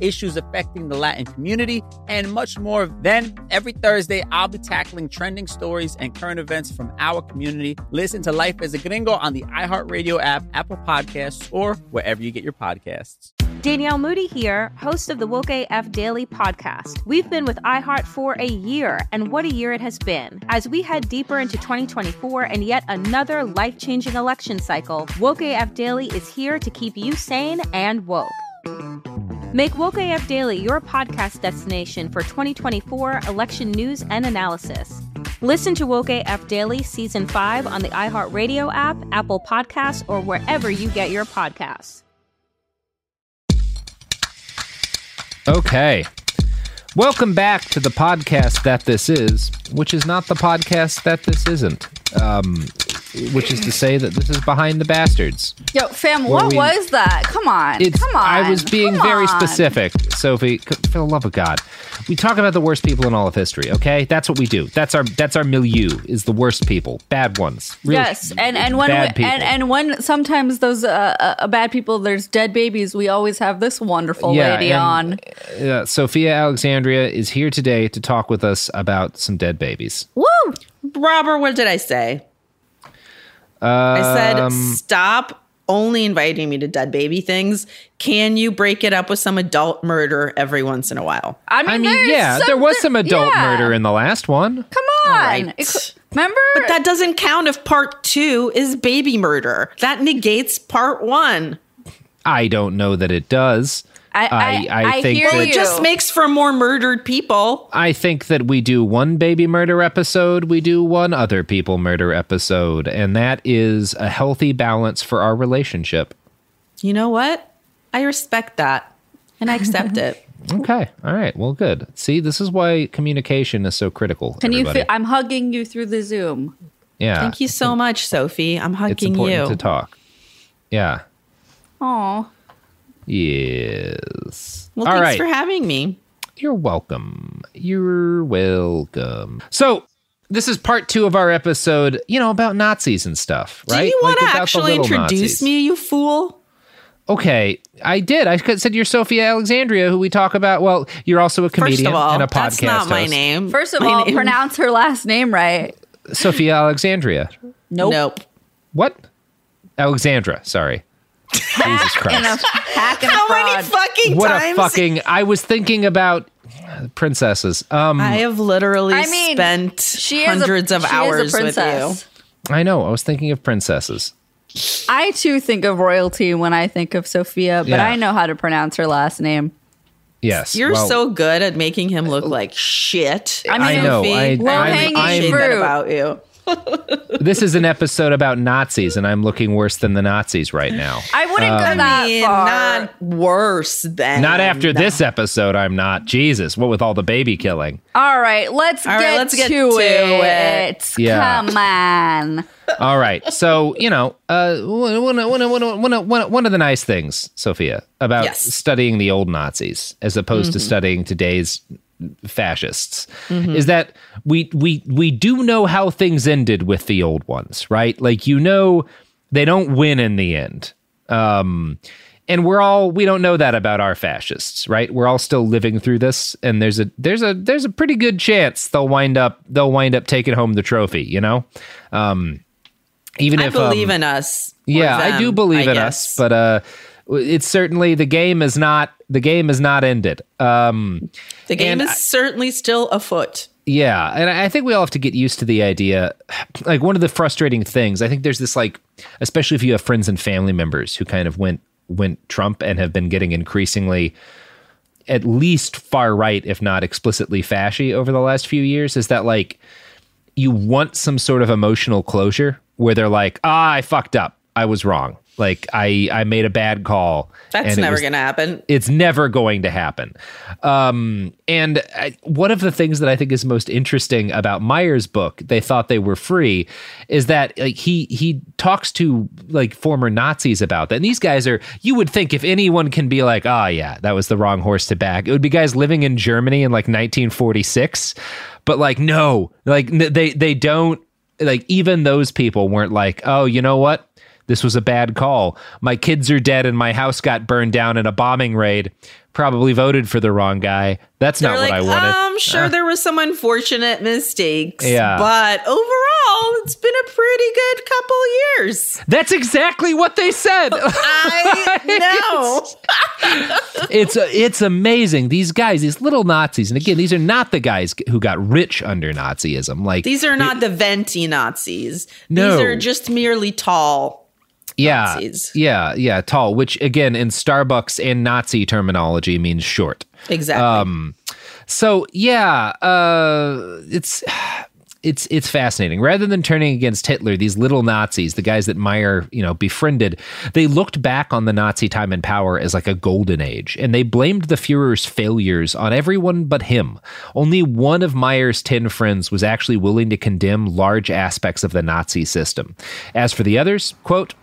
issues affecting the Latin community, and much more. Then, every Thursday, I'll be tackling trending stories and current events from our community. Listen to Life as a Gringo on the iHeartRadio app, Apple Podcasts, or wherever you get your podcasts. Danielle Moody here, host of the Woke AF Daily podcast. We've been with iHeart for a year, and what a year it has been. As we head deeper into 2024 and yet another life changing election cycle, Woke AF Daily is here to keep you sane and woke. Make Woke AF Daily your podcast destination for 2024 election news and analysis. Listen to Woke AF Daily Season 5 on the iHeartRadio app, Apple Podcasts, or wherever you get your podcasts. Okay. Welcome back to the podcast that this is, which is not the podcast that this isn't. Um, which is to say that this is Behind the Bastards. Yo, fam, Where what we- was that? Come on. It's, Come on. I was being very on. specific, Sophie. c- For the love of God, we talk about the worst people in all of history. Okay, that's what we do. That's our that's our milieu. Is the worst people, bad ones. Real yes, and and when we, and and when sometimes those uh, uh, bad people, there's dead babies. We always have this wonderful lady and, on. uh, Sophia Alexandria is here today to talk with us about some dead babies. Woo! Robert, what did I say? I said, Um, stop only inviting me to dead baby things. Can you break it up with some adult murder every once in a while? I mean, I mean, there's yeah, there was some adult yeah. murder in the last one. Come on, right. It remember? But that doesn't count if part two is baby murder. That negates part one. I don't know that it does. I, I, I, think hear that you. It just makes for more murdered people. I think that we do one baby murder episode, we do one other people murder episode, and that is a healthy balance for our relationship. You know what? I respect that and I accept it. Okay. All right. Well, good. See, this is why communication is so critical. Can you? everybody. Feel, I'm hugging you through the Zoom. yeah. Thank you so much, Sophie. I'm hugging It's important you. to talk. Yeah. Oh, Yes. Well, All thanks right. for having me. You're welcome. You're welcome. So, this is part two of our episode, you know, about Nazis and stuff, right? Do you want Like, to actually introduce Nazis. me, you fool? Okay, I did. I said you're Sophia Alexandria, who we talk about. Well, you're also a First comedian of all, and a podcast that's not my name. first of My all, name- pronounce her last name right. Sophia Alexandria. Nope. Nope. What? Alexandra. Sorry. Jesus In a Christ. hack and a How many fucking What a fucking. I was thinking about princesses. Um, I have literally I mean, spent she is a- hundreds of she hours with you. I know. I was thinking of princesses. I too think of royalty when I think of Sophia, but Yeah. I know how to pronounce her last name. Yes. You're well, so good at making him look like shit. I mean, I know. Sophie. I, Low-hanging I'm, Say I'm, that fruit. about you. This is an episode about Nazis, and I'm looking worse than the Nazis right now. I wouldn't Um, go I that mean, far. not worse than Not after this episode, I'm not. Jesus, what with all the baby killing? All right, let's All right, get let's get to, to it. it. Yeah. Come on. All right. So, you know, uh, one, of- one, of- one, of- one, of- one, of- one of the nice things, Sophia, about Yes. studying the old Nazis as opposed to studying today's fascists is that we we we do know how things ended with the old ones, right? Like you know they don't win in the end. Um and we're all we don't know that about our fascists, right? We're all still living through this, and there's a there's a there's a pretty good chance they'll wind up they'll wind up taking home the trophy. You know, um, even I if I believe um, in us. yeah, I do believe I in guess. us, but uh, it's certainly the game is not the game is not ended. Um, the game is I- certainly still afoot. yeah, and I I think we all have to get used to the idea. Like one of the frustrating things, I think there's this like, especially if you have friends and family members who kind of went went Trump and have been getting increasingly, at least far right, if not explicitly fashy over the last few years, is that like you want some sort of emotional closure where they're like, ah, I fucked up, I was wrong, like I I made a bad call. That's never was- going to happen. it's never going to happen. Um, and I, one of the things that I think is most interesting about Mayer's book, "They Thought They Were Free," is that like he he talks to like former Nazis about that. And these guys are you would think if anyone can be like, oh yeah, that was the wrong horse to back, it would be guys living in Germany in like 1946. But like no, like they they don't like even those people weren't like, oh, you know what? This was a bad call. My kids are dead and my house got burned down in a bombing raid. Probably voted for the wrong guy. That's They're not like, what I wanted. I'm sure there was some unfortunate mistakes. Yeah. But overall, it's been a pretty good couple years. That's exactly what they said. I know. it's uh, it's amazing. These guys, these little Nazis, and again, these are not the guys who got rich under Nazism. Like These are not the venti Nazis. No. These are just merely tall. Yeah, Nazis. yeah, yeah, tall. Which again, in Starbucks and Nazi terminology, means short. Exactly. Um, so yeah, uh, it's it's it's fascinating. Rather than turning against Hitler, these little Nazis, the guys that Mayer you know befriended, they looked back on the Nazi time in power as like a golden age, and they blamed the Führer's failures on everyone but him. Only one of Mayer's ten friends was actually willing to condemn large aspects of the Nazi system. As for the others, quote.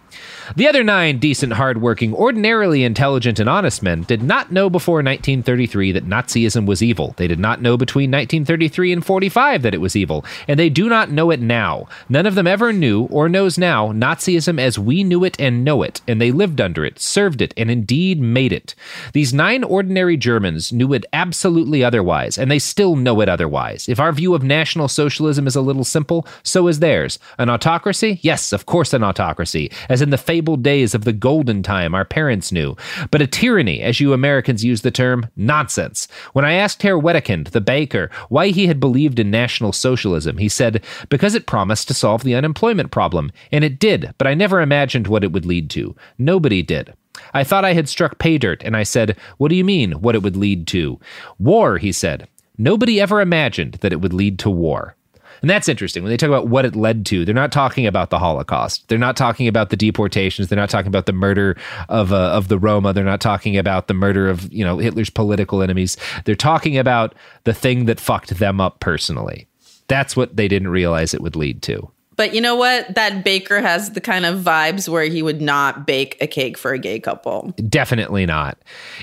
The other nine decent, hardworking, ordinarily intelligent, and honest men did not know before 1933 that Nazism was evil. They did not know between 1933 and 45 that it was evil, and they do not know it now. None of them ever knew or knows now Nazism as we knew it and know it, and they lived under it, served it, and indeed made it. These nine ordinary Germans knew it absolutely otherwise, and they still know it otherwise. If our view of National Socialism is a little simple, so is theirs. An autocracy? Yes, of course, an autocracy, as in the fabled days of the golden time our parents knew. But a tyranny, as you Americans use the term, nonsense. When I asked Herr Wedekind, the baker, why he had believed in National Socialism, he said, because it promised to solve the unemployment problem. And it did, but I never imagined what it would lead to. Nobody did. I thought I had struck pay dirt, and I said, What do you mean, what it would lead to? War, he said. Nobody ever imagined that it would lead to war. And that's interesting. When they talk about what it led to, they're not talking about the Holocaust. They're not talking about the deportations. They're not talking about the murder of uh, of the Roma. They're not talking about the murder of you know Hitler's political enemies. They're talking about the thing that fucked them up personally. That's what they didn't realize it would lead to. But you know what? That baker has the kind of vibes where he would not bake a cake for a gay couple. Definitely not.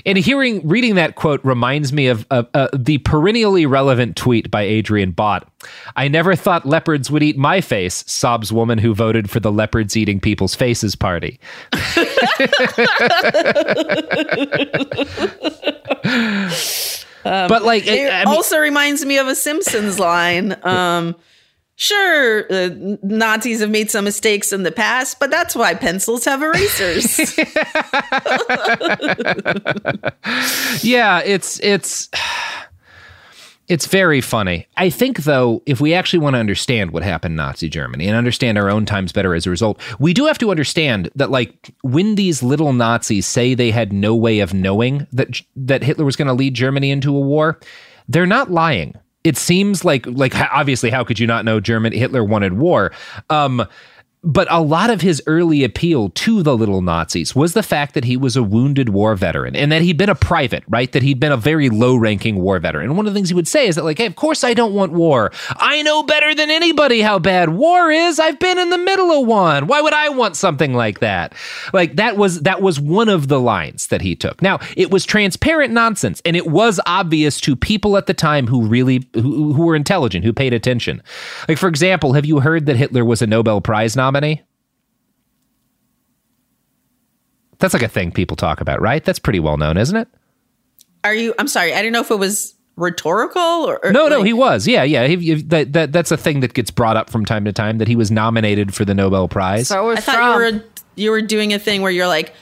And hearing, reading that quote reminds me of uh, uh, the perennially relevant tweet by Adrian Bott. I never thought leopards would eat my face, sobs woman who voted for the leopards eating people's faces party. but like, It I mean, also reminds me of a Simpsons line. Um, sure, uh, Nazis have made some mistakes in the past, but that's why pencils have erasers. yeah, it's it's it's very funny. I think though, if we actually want to understand what happened in Nazi Germany and understand our own times better as a result, we do have to understand that like when these little Nazis say they had no way of knowing that that Hitler was going to lead Germany into a war, they're not lying. It seems like like obviously how could you not know German Hitler wanted war? Um but a lot of his early appeal to the little Nazis was the fact that he was a wounded war veteran and that he'd been a private, right? That he'd been a very low ranking war veteran. And one of the things he would say is that, like, hey, of course I don't want war. I know better than anybody how bad war is. I've been in the middle of one. Why would I want something like that? Like that was that was one of the lines that he took. Now, it was transparent nonsense, and it was obvious to people at the time who really who, who were intelligent, who paid attention. Like, for example, have you heard that Hitler was a Nobel Prize nominee? That's like a thing people talk about, right? That's pretty well known, isn't it? Are you? I'm sorry. I didn't know if it was rhetorical or, or No, no, he was. Yeah, yeah. He, he- that, that that's a thing that gets brought up from time to time that he was nominated for the Nobel Prize. So was I thought Trump. you were you were doing a thing where you're like.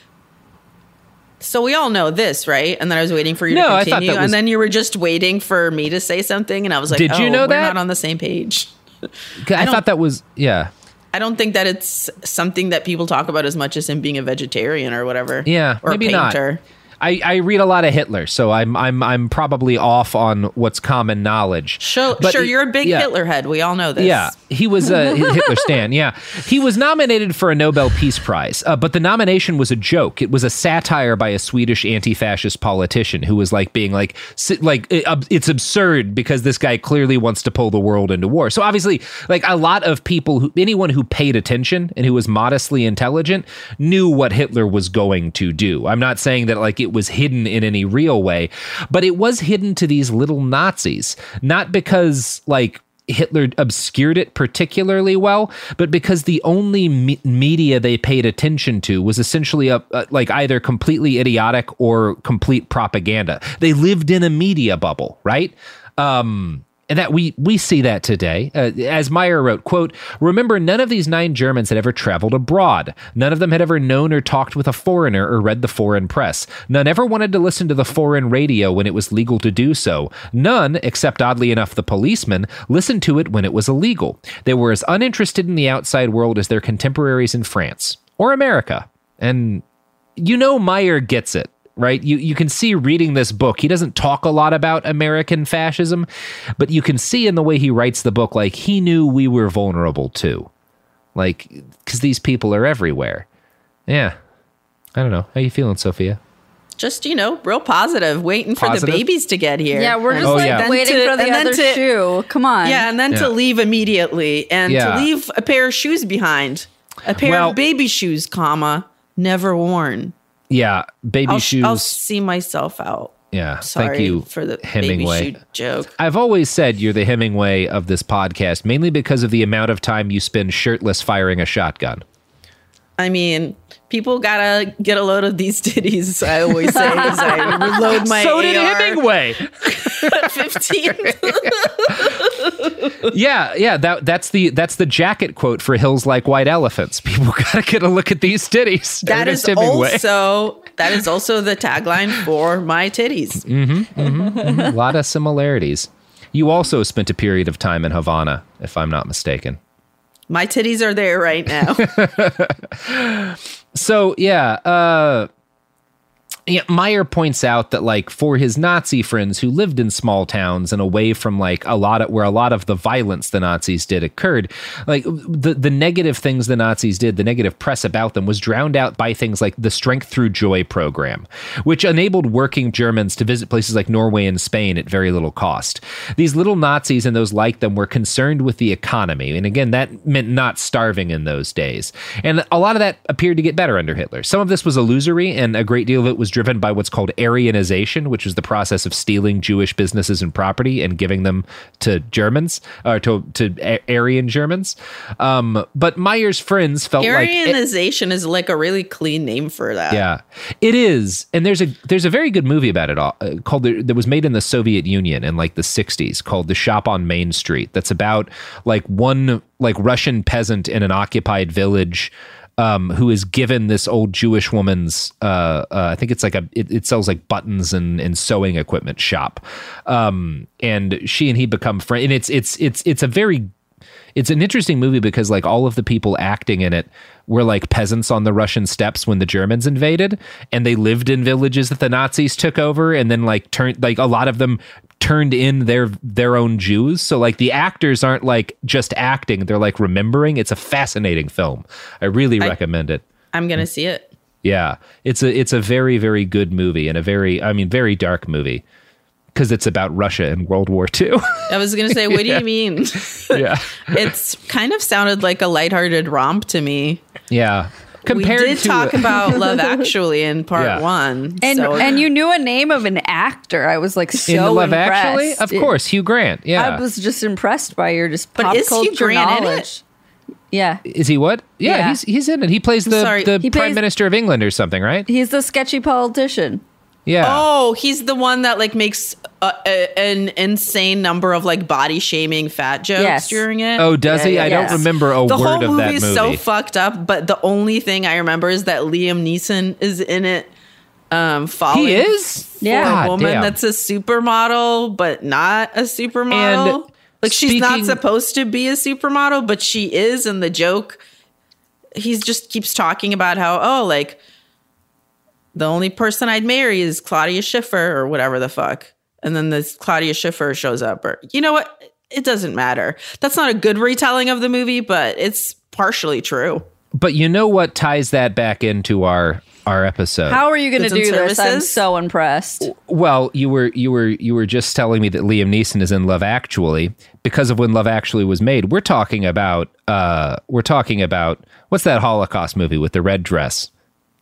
So we all know this, right? And then I was waiting for you No, I to thought continue, that was- and then you were just waiting for me to say something, and I was like, Did you "Oh, know we're that? Not on the same page." I, I thought that was yeah. I don't think that it's something that people talk about as much as him being a vegetarian or whatever. Yeah, or maybe a not. I, I read a lot of Hitler, so I'm I'm I'm probably off on what's common knowledge. Sure, But sure. You're a big yeah. Hitler head. We all know this. Yeah, he was a Hitler stan. Yeah, he was nominated for a Nobel Peace Prize, uh, but the nomination was a joke. It was a satire by a Swedish anti-fascist politician who was like being like, like it's absurd because this guy clearly wants to pull the world into war. So obviously, like a lot of people, who, anyone who paid attention and who was modestly intelligent knew what Hitler was going to do. I'm not saying that like it was hidden in any real way, but it was hidden to these little Nazis, not because like Hitler obscured it particularly well, but because the only me- media they paid attention to was essentially a, a like either completely idiotic or complete propaganda. They lived in a media bubble, right? Um, and that we we see that today. Uh, as Mayer wrote, quote, "Remember none of these nine Germans had ever traveled abroad. None of them had ever known or talked with a foreigner or read the foreign press. None ever wanted to listen to the foreign radio when it was legal to do so. None, except oddly enough the policemen, listened to it when it was illegal. They were as uninterested in the outside world as their contemporaries in France or America." And you know Mayer gets it, right? You you can see reading this book. He doesn't talk a lot about American fascism, but you can see in the way he writes the book like he knew we were vulnerable too. Like cuz these people are everywhere. Yeah. I don't know. How you feeling, Sophia? Just you know, real positive, waiting for the babies to get here. Yeah, we're just Oh, like yeah. Waiting to- for the and other to- shoe. Come on. Yeah, and then Yeah. to leave immediately, and Yeah. to leave a pair of shoes behind, a pair Well- of baby shoes, comma never worn. Yeah, baby I'll, shoes. I'll see myself out. yeah, Sorry thank you for the Hemingway. baby shoe joke. I've always said you're the Hemingway of this podcast, mainly because of the amount of time you spend shirtless firing a shotgun. I mean, people gotta get a load of these titties. I always say as I reload my so did AR Hemingway. at fifteen. yeah, yeah, that that's the that's the jacket quote for Hills Like White Elephants. People gotta get a look at these titties. that Ernest is Hemingway. also that is also the tagline for my titties. a lot of similarities. You also spent a period of time in Havana, if I'm not mistaken. My titties are there right now. So yeah, uh yeah, Mayer points out that like for his Nazi friends who lived in small towns and away from like a lot of where a lot of the violence the Nazis did occurred, like the the negative things the Nazis did, the negative press about them was drowned out by things like the Strength Through Joy program, which enabled working Germans to visit places like Norway and Spain at very little cost. These little Nazis and those like them were concerned with the economy, and again that meant not starving in those days. And a lot of that appeared to get better under Hitler. Some of this was illusory, and a great deal of it was driven by what's called Aryanization, which was the process of stealing Jewish businesses and property and giving them to Germans or to to Aryan Germans. Um, but Mayer's friends felt like Aryanization is like a really clean name for that. yeah, it is, and there's a there's a very good movie about it all uh, called the, that was made in the Soviet Union in like the '60s called The Shop on Main Street. That's about like one like Russian peasant in an occupied village. Um, who is given this old Jewish woman's? Uh, uh, I think it's like a it, it sells like buttons and, and sewing equipment shop, um, and she and he become friends. And it's it's it's it's a very it's an interesting movie because like all of the people acting in it were like peasants on the Russian steppes when the Germans invaded and they lived in villages that the Nazis took over and then like turned like a lot of them turned in their their own Jews. So like the actors aren't like just acting. They're like remembering. It's a fascinating film. I really recommend it. I'm gonna mm. see it. yeah. It's a it's a very very good movie and a very I mean very dark movie because it's about Russia and World War II I was gonna say, what do you mean? yeah. It's kind of sounded like a lighthearted romp to me. yeah compared we did to talk about Love Actually in part Yeah. one, And so- and you knew a name of an actor. I was like so in Love impressed. Actually, of course, Hugh Grant. Yeah, I was just impressed by your just But pop is Hugh culture Grant in it? knowledge. Yeah. Is he what? Yeah, Yeah. he's he's in it. He plays the Sorry. the He prime plays- minister of England or something, right? He's the sketchy politician. Yeah. Oh, he's the one that like makes a, a, an insane number of like body shaming fat jokes Yes. during it. Oh, does he? I yes. don't remember a the word whole of movie that is movie. Is so fucked up, but the only thing I remember is that Liam Neeson is in it. Um, falling he is. Yeah. A woman damn. that's a supermodel, but not a supermodel. And like she's not supposed to be a supermodel, but she is. And the joke, he's just keeps talking about how oh, like the only person I'd marry is Claudia Schiffer or whatever the fuck. And then this Claudia Schiffer shows up, or you know what? It doesn't matter. That's not a good retelling of the movie, but it's partially true. But you know what ties that back into our our episode? How are you going to Goods and do this? I'm so impressed. Well, you were you were you were just telling me that Liam Neeson is in Love Actually because of when Love Actually was made. We're talking about uh we're talking about what's that Holocaust movie with the red dress?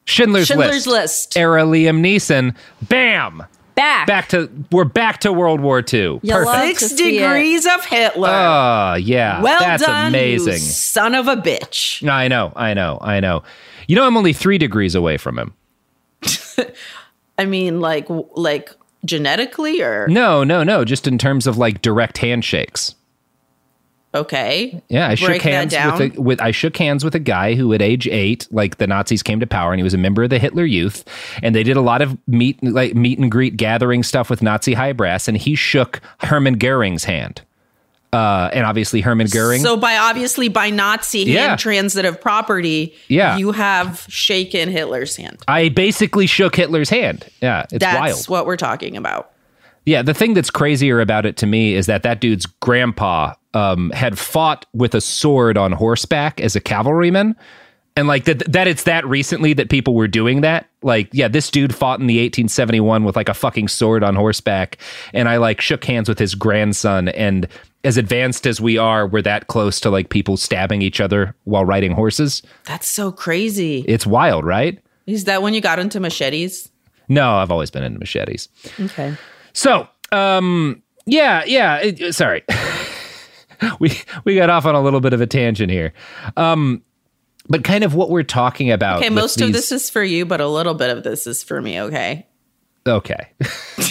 Schindler's, Schindler's List. List. Era Liam Neeson. Bam. Back. Back to we're back to World War II. You Perfect. Six see it. degrees of Hitler. Oh, yeah. well That's done, amazing. you son of a bitch. I know, I know, I know. You know I'm only 3 degrees away from him. I mean, like, like genetically, or No, no, no, just in terms of like direct handshakes. Okay. Yeah, I shook hands with a, with I shook hands with a guy who at age eight, like the Nazis came to power, and he was a member of the Hitler Youth, and they did a lot of meet like meet and greet gathering stuff with Nazi high brass, and he shook Hermann Goering's hand, uh, and obviously Hermann Goering. So by obviously by Nazi hand Yeah. transitive property, Yeah. you have shaken Hitler's hand. I basically shook Hitler's hand. Yeah, it's That's wild. what we're talking about. Yeah, the thing that's crazier about it to me is that that dude's grandpa um, had fought with a sword on horseback as a cavalryman. And like that, that it's that recently that people were doing that. Like, yeah, this dude fought in the 1871 with like a fucking sword on horseback. And I like shook hands with his grandson. And as advanced as we are, we're that close to like people stabbing each other while riding horses. That's so crazy. It's wild, right? Is that when you got into machetes? No, I've always been into machetes. Okay. So, um, yeah, yeah. it- sorry, we we got off on a little bit of a tangent here, um, but kind of what we're talking about. Okay, most of this is for you, but a little bit of this is for me, okay? okay.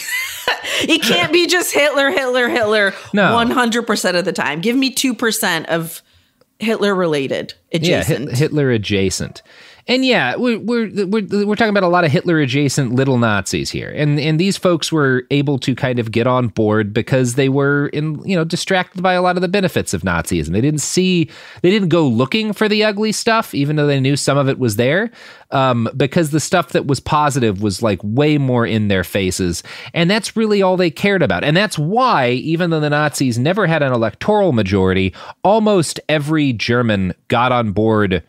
It can't be just Hitler, Hitler, Hitler No. 100% of the time. Give me 2% of Hitler related adjacent. Hit- Hitler adjacent. And yeah, we're, we're we're we're talking about a lot of Hitler adjacent little Nazis here, and and these folks were able to kind of get on board because they were in you know distracted by a lot of the benefits of Nazism. They didn't see, they didn't go looking for the ugly stuff, even though they knew some of it was there, um, because the stuff that was positive was like way more in their faces, and that's really all they cared about. And that's why, even though the Nazis never had an electoral majority, almost every German got on board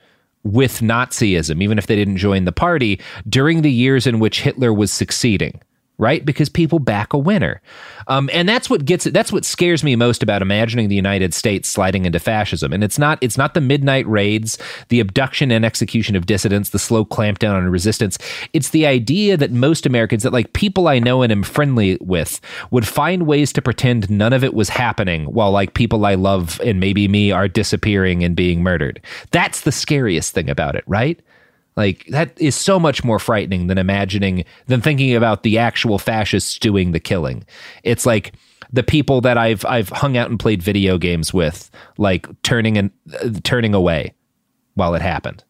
with Nazism, even if they didn't join the party, during the years in which Hitler was succeeding. Right, because people back a winner, um, and that's what gets it. That's what scares me most about imagining the United States sliding into fascism. And it's not. It's not the midnight raids, the abduction and execution of dissidents, the slow clampdown on resistance. It's the idea that most Americans, that like people I know and am friendly with, would find ways to pretend none of it was happening, while like people I love and maybe me are disappearing and being murdered. That's the scariest thing about it, right? Like that is so much more frightening than imagining than thinking about the actual fascists doing the killing. It's like the people that I've I've hung out and played video games with, like turning and uh, turning away while it happened.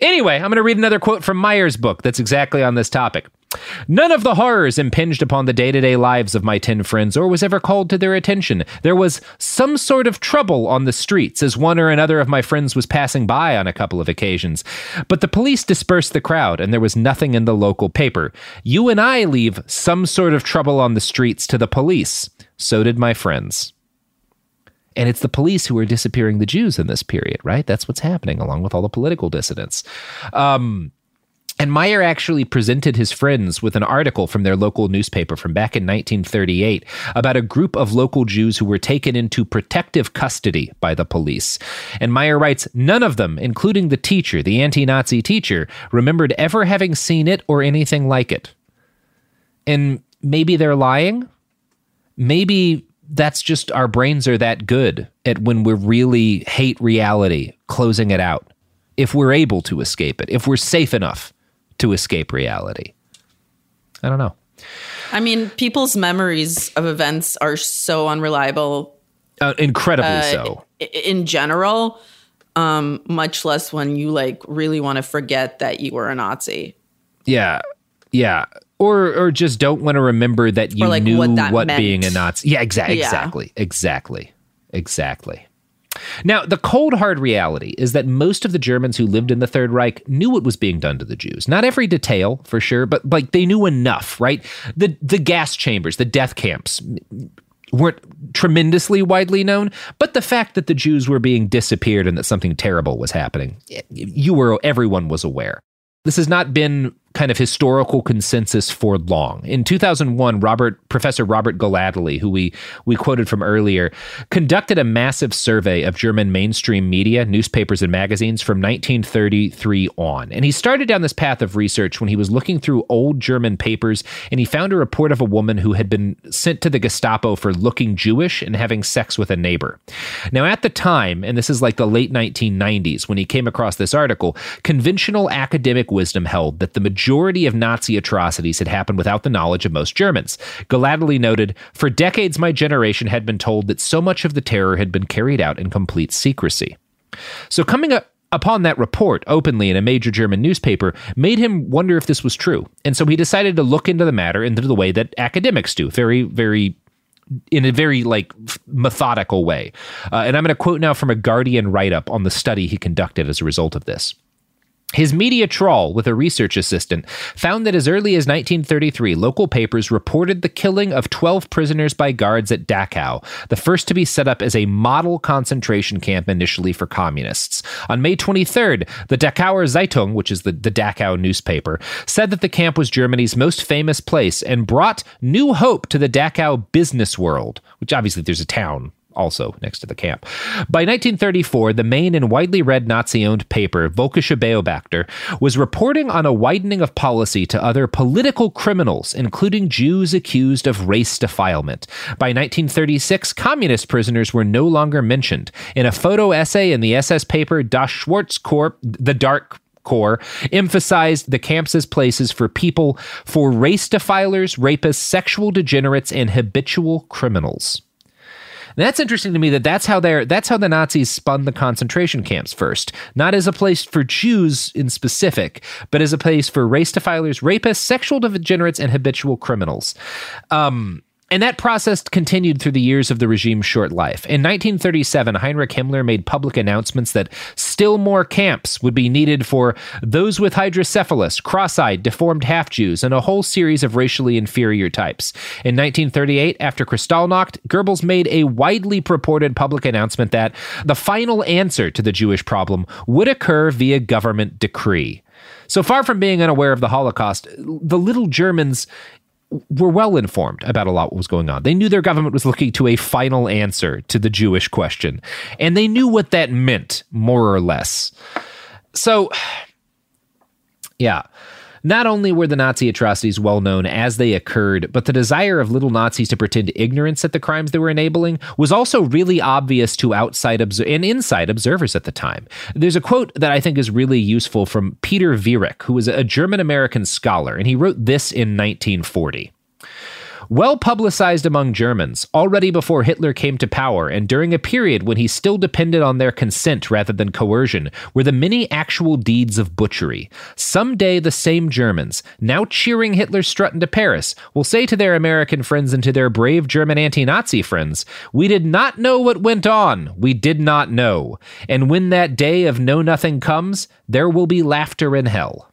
Anyway, I'm going to read another quote from Mayer's book that's exactly on this topic. None of the horrors impinged upon the day to day lives of my ten friends or was ever called to their attention. There was some sort of trouble on the streets as one or another of my friends was passing by on a couple of occasions. But the police dispersed the crowd and there was nothing in the local paper. You and I leave some sort of trouble on the streets to the police. So did my friends. And it's the police who are disappearing the Jews in this period, right? That's what's happening, along with all the political dissidents. Um, and Mayer actually presented his friends with an article from their local newspaper from back in 1938 about a group of local Jews who were taken into protective custody by the police. And Mayer writes None of them, including the teacher, the anti Nazi teacher, remembered ever having seen it or anything like it. And maybe they're lying. Maybe that's just our brains are that good at when we really hate reality, closing it out. If we're able to escape it, if we're safe enough to escape reality. I don't know. I mean, people's memories of events are so unreliable. Uh, incredibly uh, so. In general, um, much less when you like really want to forget that you were a Nazi. Yeah. Yeah. Or or just don't want to remember that you like, knew what what, being a. Nazi. Yeah, exactly. Yeah. Exactly. Exactly. Exactly. Now, the cold hard reality is that most of the Germans who lived in the Third Reich knew what was being done to the Jews. Not every detail, for sure, but like they knew enough, right? The the gas chambers, the death camps weren't tremendously widely known, but the fact that the Jews were being disappeared and that something terrible was happening, you were everyone was aware. This has not been kind of historical consensus for long. In 2001, Robert Professor Robert Gellately, who we we quoted from earlier, conducted a massive survey of German mainstream media, newspapers and magazines from 1933 on. And he started down this path of research when he was looking through old German papers and he found a report of a woman who had been sent to the Gestapo for looking Jewish and having sex with a neighbor. Now at the time, and this is like the late 1990s when he came across this article, conventional academic wisdom held that the majority of Nazi atrocities had happened without the knowledge of most Germans. Gellately noted, For decades, my generation had been told that so much of the terror had been carried out in complete secrecy. So, coming up upon that report openly in a major German newspaper made him wonder if this was true. And so he decided to look into the matter into the way that academics do, very, very in a very like methodical way. Uh, and I'm going to quote now from a Guardian write up on the study he conducted as a result of this. His media trawl with a research assistant found that as early as 1933, local papers reported the killing of 12 prisoners by guards at Dachau, the first to be set up as a model concentration camp initially for communists. On May 23rd, the Dachauer Zeitung, which is the, the Dachau newspaper, said that the camp was Germany's most famous place and brought new hope to the Dachau business world, which obviously there's a town also next to the camp. By 1934, the main and widely read Nazi owned paper, Volkische Beobachter, was reporting on a widening of policy to other political criminals, including Jews accused of race defilement. By 1936, communist prisoners were no longer mentioned. In a photo essay in the SS paper Das Schwarze Korps, the Dark Corps emphasized the camps as places for people for race defilers, rapists, sexual degenerates, and habitual criminals. And that's interesting to me that that's how they're that's how the Nazis spun the concentration camps first, not as a place for Jews in specific, but as a place for race defilers, rapists, sexual degenerates, and habitual criminals. Um, and that process continued through the years of the regime's short life. In 1937, Heinrich Himmler made public announcements that still more camps would be needed for those with hydrocephalus, cross eyed, deformed half Jews, and a whole series of racially inferior types. In 1938, after Kristallnacht, Goebbels made a widely purported public announcement that the final answer to the Jewish problem would occur via government decree. So far from being unaware of the Holocaust, the little Germans were well informed about a lot what was going on. They knew their government was looking to a final answer to the Jewish question, and they knew what that meant, more or less. So, yeah. Not only were the Nazi atrocities well known as they occurred, but the desire of little Nazis to pretend ignorance at the crimes they were enabling was also really obvious to outside and inside observers at the time. There's a quote that I think is really useful from Peter Viereck, who was a German American scholar, and he wrote this in 1940. Well publicized among Germans, already before Hitler came to power and during a period when he still depended on their consent rather than coercion, were the many actual deeds of butchery. Someday the same Germans, now cheering Hitler's strut into Paris, will say to their American friends and to their brave German anti Nazi friends, We did not know what went on. We did not know. And when that day of know nothing comes, there will be laughter in hell.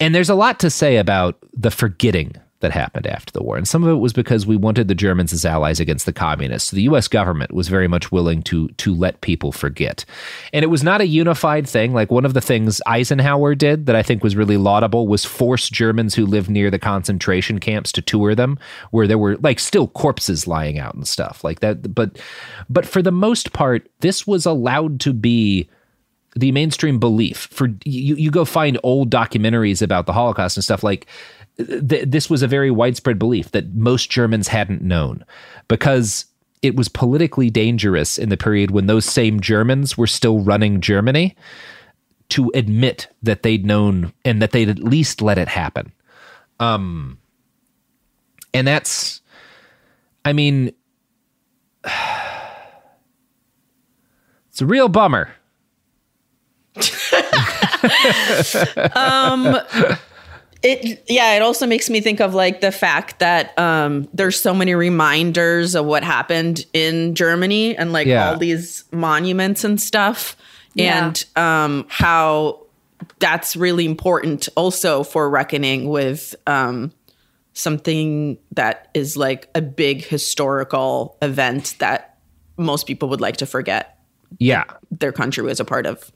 And there's a lot to say about the forgetting that happened after the war. And some of it was because we wanted the Germans as allies against the communists. So the US government was very much willing to to let people forget. And it was not a unified thing. Like one of the things Eisenhower did that I think was really laudable was force Germans who lived near the concentration camps to tour them where there were like still corpses lying out and stuff like that. But but for the most part, this was allowed to be the mainstream belief for you you go find old documentaries about the holocaust and stuff like th- this was a very widespread belief that most germans hadn't known because it was politically dangerous in the period when those same germans were still running germany to admit that they'd known and that they'd at least let it happen. Um and that's i mean it's a real bummer um it yeah it also makes me think of like the fact that um there's so many reminders of what happened in germany and like Yeah. all these monuments and stuff Yeah. and um how that's really important also for reckoning with um something that is like a big historical event that most people would like to forget yeah their country was a part of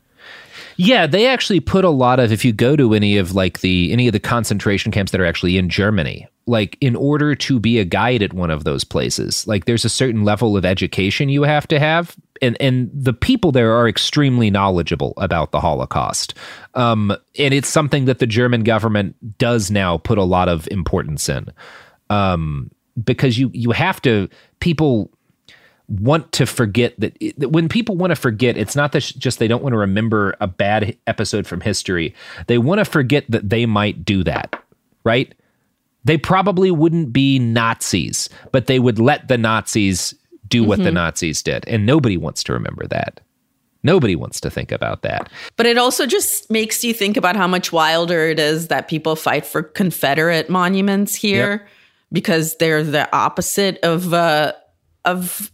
Yeah, they actually put a lot of if you go to any of like the any of the concentration camps that are actually in Germany, like in order to be a guide at one of those places, like there's a certain level of education you have to have and and the people there are extremely knowledgeable about the Holocaust. Um and it's something that the German government does now put a lot of importance in. Um because you you have to people want to forget that, that when people want to forget, it's not that sh- just they don't want to remember a bad episode from history. They want to forget that they might do that, right? They probably wouldn't be Nazis, but they would let the Nazis do what the Mhm. Nazis did. And nobody wants to remember that. Nobody wants to think about that. But it also just makes you think about how much wilder it is that people fight for Confederate monuments here because they're the opposite of uh, of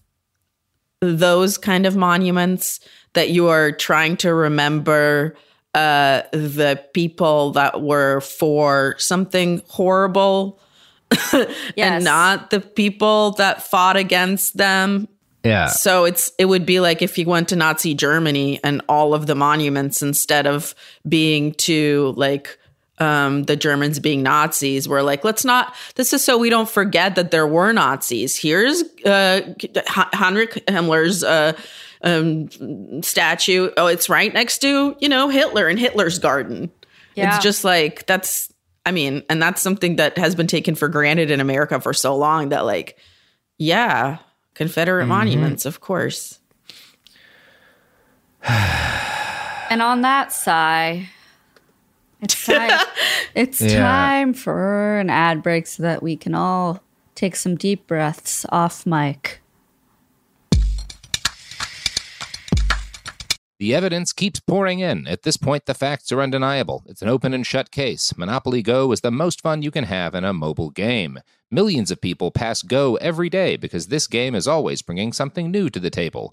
those kind of monuments that you are trying to remember uh, the people that were for something horrible and not the people that fought against them Yeah. so it's it would be like if you went to Nazi Germany and all of the monuments instead of being to like um, the Germans being Nazis were like, let's not. This is so we don't forget that there were Nazis. Here's uh, Heinrich Himmler's uh, um, statue. Oh, it's right next to you know Hitler in Hitler's garden. Yeah. It's just like that's. I mean, and that's something that has been taken for granted in America for so long that like, yeah, Confederate monuments, of course. And on that sigh, it's time, it's Yeah. time for an ad break so that we can all take some deep breaths off mic. The evidence keeps pouring in. At this point, the facts are undeniable. It's an open and shut case. Monopoly Go is the most fun you can have in a mobile game. Millions of people pass Go every day because this game is always bringing something new to the table.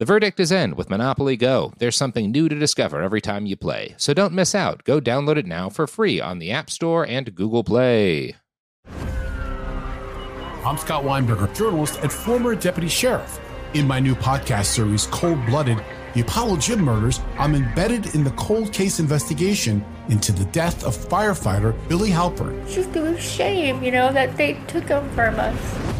The verdict is in with Monopoly Go. There's something new to discover every time you play. So don't miss out. Go download it now for free on the App Store and Google Play. I'm Scott Weinberger, journalist and former deputy sheriff. In my new podcast series, Cold Blooded The Apollo Gym Murders, I'm embedded in the cold case investigation into the death of firefighter Billy Halpern. It's just a shame, you know, that they took him from us.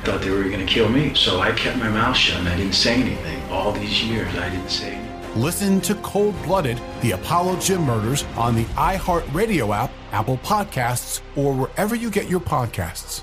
Thought they were going to kill me, so I kept my mouth shut and I didn't say anything. All these years, I didn't say anything. Listen to Cold Blooded, The Apollo Gym Murders on the iHeartRadio app, Apple Podcasts, or wherever you get your podcasts.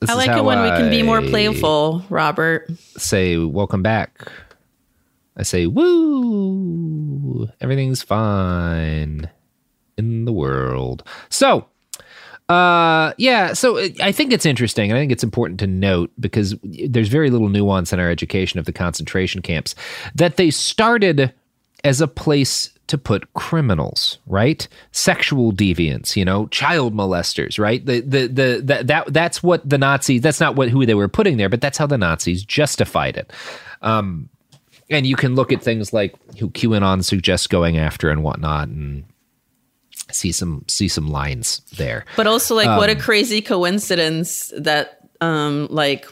This I like it when we can be more playful, Robert. Say welcome back. I say woo. Everything's fine in the world. So, uh, yeah. So it- I think it's interesting, and I think it's important to note because there's very little nuance in our education of the concentration camps that they started as a place to put criminals, right? Sexual deviants, you know, child molesters, right? The the the that, that that's what the Nazis. That's not what who they were putting there, but that's how the Nazis justified it. Um, and you can look at things like who QAnon suggests going after and whatnot, and see some see some lines there. But also, like, what a Um, crazy coincidence that, um, like,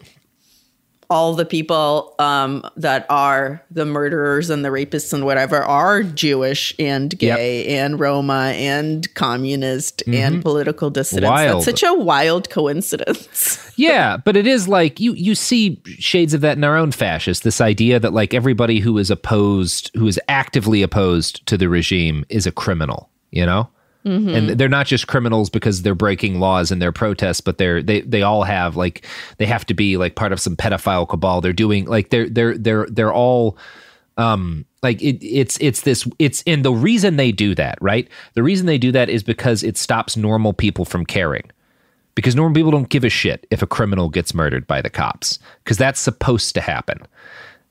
all the people um, that are the murderers and the rapists and whatever are Jewish and gay and Roma and communist and political dissidents. Mm-hmm. Wild. That's such a wild coincidence. yeah, but it is like you you see shades of that in our own fascists. This idea that like everybody who is opposed, who is actively opposed to the regime, is a criminal. You know, Mhm. and they're not just criminals because they're breaking laws in their protests, but they're they they all have like they have to be like part of some pedophile cabal. They're doing like they're they're they're they're all um like it, it's it's this it's and the reason they do that right the reason they do that is because it stops normal people from caring because normal people don't give a shit if a criminal gets murdered by the cops because that's supposed to happen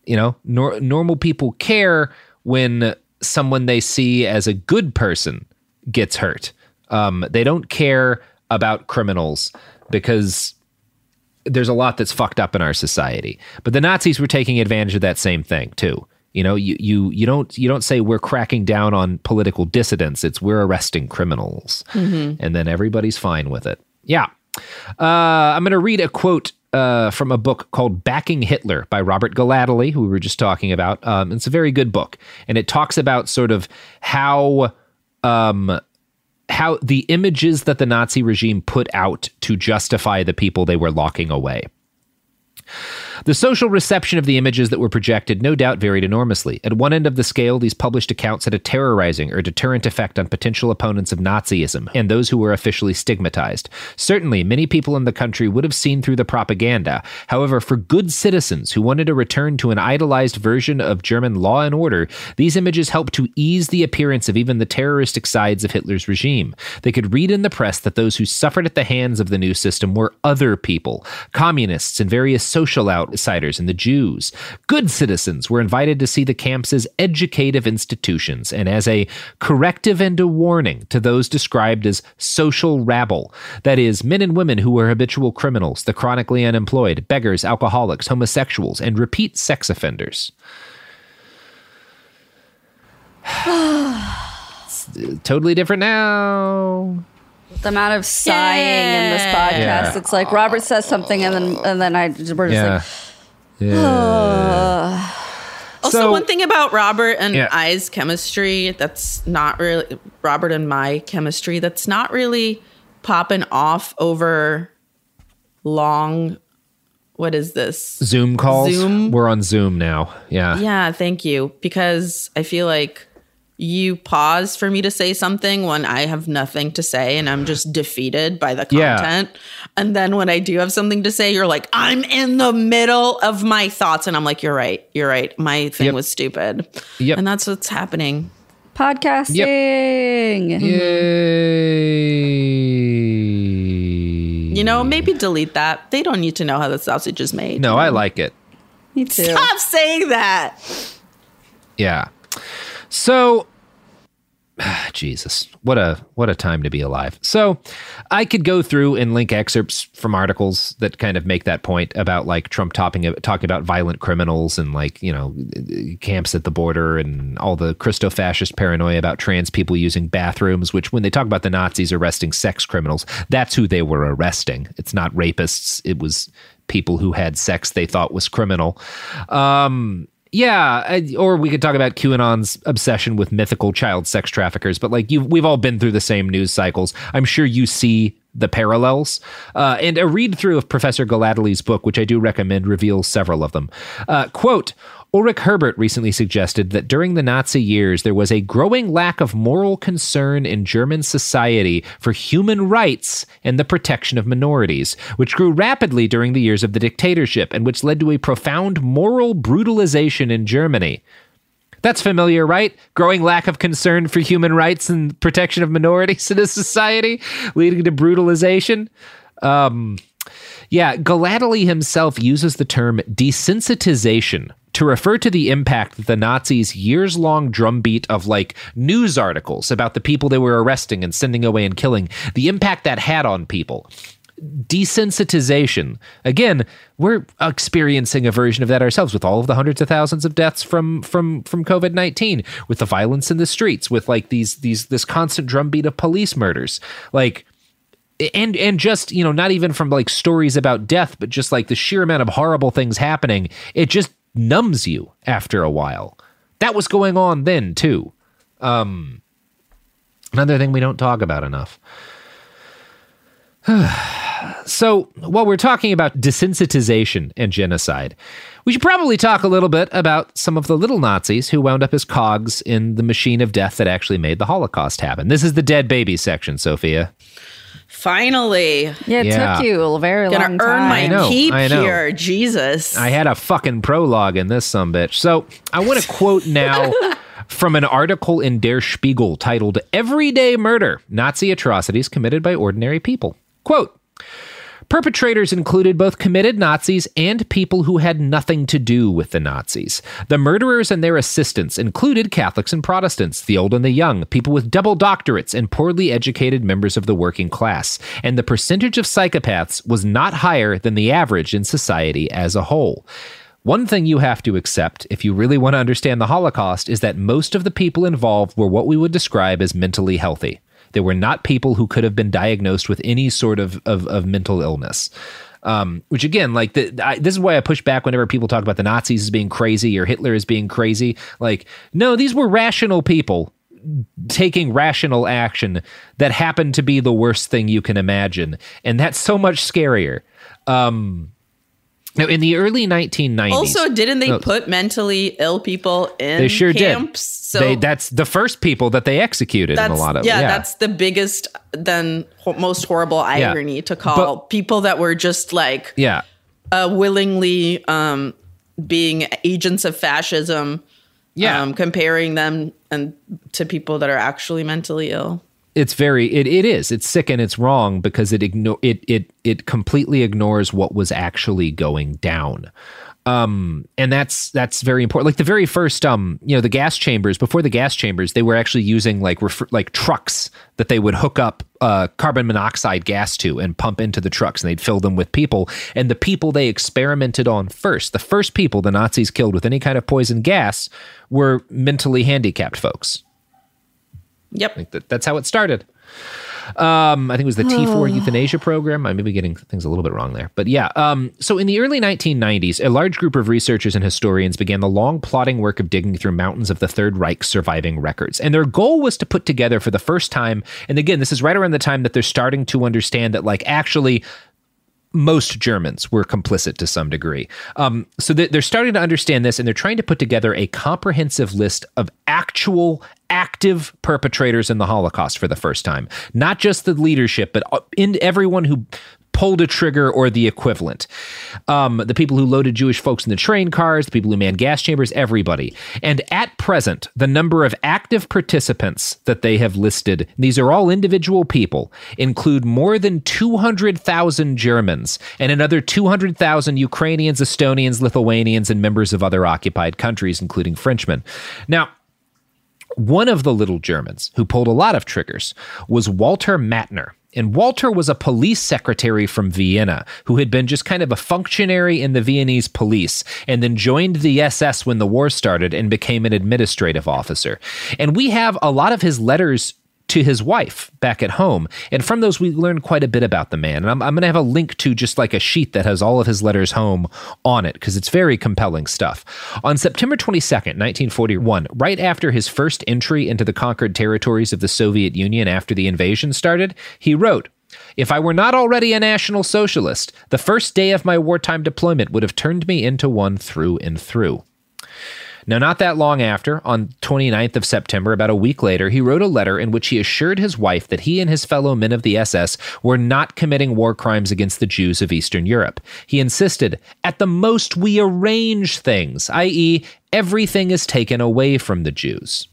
you know nor- normal people care when someone they see as a good person gets hurt. Um, they don't care about criminals because there's a lot that's fucked up in our society. But the nazis were taking advantage of that same thing too. You know you you you don't you don't say we're cracking down on political dissidents. It's we're arresting criminals. Mhm. and then everybody's fine with it. Yeah. Uh, i'm going to read a quote uh, from a book called Backing Hitler by Robert Gellately, who we were just talking about. Um, it's a very good book, and it talks about sort of how um, how the images that the Nazi regime put out to justify the people they were locking away. The social reception of the images that were projected no doubt varied enormously. At one end of the scale, these published accounts had a terrorizing or deterrent effect on potential opponents of Nazism and those who were officially stigmatized. Certainly, many people in the country would have seen through the propaganda. However, for good citizens who wanted to return to an idolized version of German law and order, these images helped to ease the appearance of even the terroristic sides of Hitler's regime. They could read in the press that those who suffered at the hands of the new system were other people, communists and various social outlaws outsiders and the Jews. Good citizens were invited to see the camps as educative institutions and as a corrective and a warning to those described as social rabble. That is, men and women who were habitual criminals, the chronically unemployed, beggars, alcoholics, homosexuals, and repeat sex offenders. totally different now. The amount of sighing in this podcast. Yeah. It's like Robert says something and then and then I just, we're just Yeah. like Yeah. Also, So- one thing about Robert and Yeah. I's chemistry that's not really Robert and my chemistry that's not really popping off over long. What is this? Zoom calls. Zoom? We're on Zoom now. Yeah. Yeah, thank you. Because I feel like you pause for me to say something when I have nothing to say and I'm just defeated by the Yeah. content. And then when I do have something to say, you're like, I'm in the middle of my thoughts. And I'm like, you're right. You're right. My thing Yep. was stupid. Yep. And that's what's happening. podcasting. Mm-hmm. Yay. You know, maybe delete that. They don't need to know how the sausage is made. No, I like it. Me too. Stop saying that. Yeah. So Jesus, what a what a time to be alive. So, I could go through and link excerpts from articles that kind of make that point about like Trump talking talking about violent criminals and like, you know, camps at the border and all the Christo-fascist paranoia about trans people using bathrooms, which when they talk about the Nazis arresting sex criminals, that's who they were arresting. It's not rapists, it was people who had sex they thought was criminal. Um yeah, or we could talk about QAnon's obsession with mythical child sex traffickers, but like you, we've all been through the same news cycles. I'm sure you see the parallels. Uh, and a read through of Professor Gellately's book, which I do recommend, reveals several of them. Uh, quote. Ulrich Herbert recently suggested that during the Nazi years, there was a growing lack of moral concern in German society for human rights and the protection of minorities, which grew rapidly during the years of the dictatorship and which led to a profound moral brutalization in Germany. That's familiar, right? Growing lack of concern for human rights and protection of minorities in a society, leading to brutalization. Um, yeah, Gellately himself uses the term desensitization to refer to the impact that the Nazis' years long drumbeat of like news articles about the people they were arresting and sending away and killing, the impact that had on people. Desensitization. Again, we're experiencing a version of that ourselves with all of the hundreds of thousands of deaths from from from COVID nineteen, with the violence in the streets, with like these these this constant drumbeat of police murders. Like and and just you know not even from like stories about death but just like the sheer amount of horrible things happening it just numbs you after a while that was going on then too um another thing we don't talk about enough so while we're talking about desensitization and genocide we should probably talk a little bit about some of the little nazis who wound up as cogs in the machine of death that actually made the holocaust happen this is the dead baby section sophia Finally. Yeah, it Yeah. took you a very Gonna long earn my know, keep here. Jesus. I had a fucking prologue in this some bitch. So I want to quote now from an article in Der Spiegel titled Everyday Murder Nazi Atrocities Committed by Ordinary People. Quote Perpetrators included both committed Nazis and people who had nothing to do with the Nazis. The murderers and their assistants included Catholics and Protestants, the old and the young, people with double doctorates, and poorly educated members of the working class. And the percentage of psychopaths was not higher than the average in society as a whole. One thing you have to accept if you really want to understand the Holocaust is that most of the people involved were what we would describe as mentally healthy. They were not people who could have been diagnosed with any sort of, of, of mental illness. Um, which again, like the, I, this is why I push back whenever people talk about the Nazis as being crazy or Hitler as being crazy. Like, no, these were rational people taking rational action that happened to be the worst thing you can imagine, and that's so much scarier. Um, now, in the early 1990s, also, didn't they No. put mentally ill people in they sure camps? did. So they, that's the first people that they executed in a lot of yeah, that's the biggest then ho- most horrible Yeah. irony to call people that were just like yeah. uh, willingly um, being agents of fascism. Yeah. um, comparing them and to people that are actually mentally ill. It's very it, it is. It's sick and it's wrong because it ignore it it it completely ignores what was actually going down. Um and that's that's very important. Like the very first um you know the gas chambers before the gas chambers they were actually using like refer, like trucks that they would hook up uh, carbon monoxide gas to and pump into the trucks and they'd fill them with people. And the people they experimented on first the first people the nazis killed with any kind of poison gas were mentally handicapped folks Yep. Like that, that's how it started. Um, I think it was the T4 euthanasia program. I may be getting things a little bit wrong there. But yeah, um, so in the early 1990s, a large group of researchers and historians began the long plotting work of digging through mountains of the Third Reich surviving records. And their goal was to put together for the first time, and again, this is right around the time that they're starting to understand that, like, actually, most Germans were complicit to some degree. Um, so they're starting to understand this and they're trying to put together a comprehensive list of actual active perpetrators in the Holocaust for the first time. Not just the leadership, but uh, in everyone who pulled a trigger or the equivalent. Um, the people who loaded Jewish folks in the train cars, the people who manned gas chambers, everybody. And at present, the number of active participants that they have listed, these are all individual people, include more than 200,000 Germans and another 200,000 Ukrainians, Estonians, Lithuanians, and members of other occupied countries, including Frenchmen. Now, one of the little Germans who pulled a lot of triggers was Walter Mattner. And Walter was a police secretary from Vienna who had been just kind of a functionary in the Viennese police and then joined the SS when the war started and became an administrative officer. And we have a lot of his letters to his wife back at home. And from those, we learned quite a bit about the man. And I'm, I'm going to have a link to just like a sheet that has all of his letters home on it because it's very compelling stuff. On September 22nd, 1941, right after his first entry into the conquered territories of the Soviet Union after the invasion started, he wrote, if I were not already a National Socialist, the first day of my wartime deployment would have turned me into one through and through. Now, not that long after, on 29th of September, about a week later, he wrote a letter in which he assured his wife that he and his fellow men of the SS were not committing war crimes against the Jews of Eastern Europe. He insisted, at the most, we arrange things, i.e., everything is taken away from the Jews.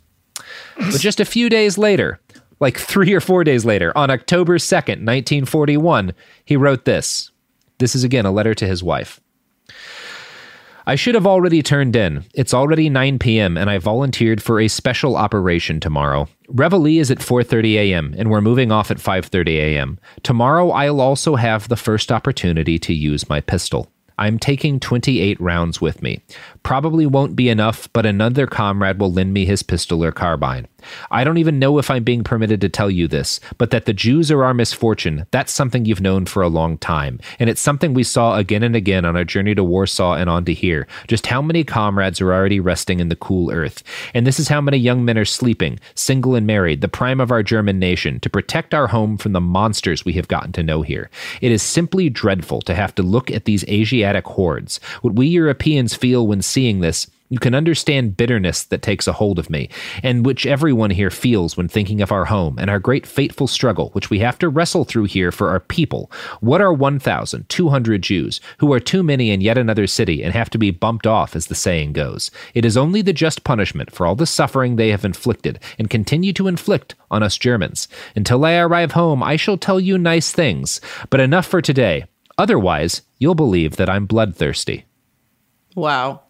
But just a few days later, like three or four days later, on October 2nd, 1941, he wrote this. This is again a letter to his wife. I should have already turned in. It's already 9 p.m. and I volunteered for a special operation tomorrow. Reveille is at 4:30 a.m. and we're moving off at 5:30 a.m. Tomorrow I'll also have the first opportunity to use my pistol. I'm taking 28 rounds with me. Probably won't be enough, but another comrade will lend me his pistol or carbine. I don't even know if I'm being permitted to tell you this, but that the Jews are our misfortune, that's something you've known for a long time. And it's something we saw again and again on our journey to Warsaw and on to here. Just how many comrades are already resting in the cool earth. And this is how many young men are sleeping, single and married, the prime of our German nation, to protect our home from the monsters we have gotten to know here. It is simply dreadful to have to look at these Asiatic hordes. What we Europeans feel when seeing this you can understand bitterness that takes a hold of me, and which everyone here feels when thinking of our home and our great fateful struggle, which we have to wrestle through here for our people. What are 1,200 Jews, who are too many in yet another city and have to be bumped off, as the saying goes? It is only the just punishment for all the suffering they have inflicted and continue to inflict on us Germans. Until I arrive home, I shall tell you nice things, but enough for today. Otherwise, you'll believe that I'm bloodthirsty. Wow.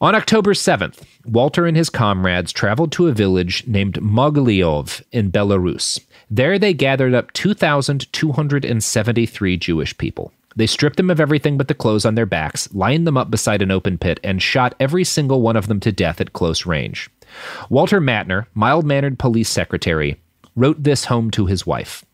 On October 7th, Walter and his comrades traveled to a village named Mogilev in Belarus. There they gathered up 2,273 Jewish people. They stripped them of everything but the clothes on their backs, lined them up beside an open pit, and shot every single one of them to death at close range. Walter Mattner, mild mannered police secretary, wrote this home to his wife.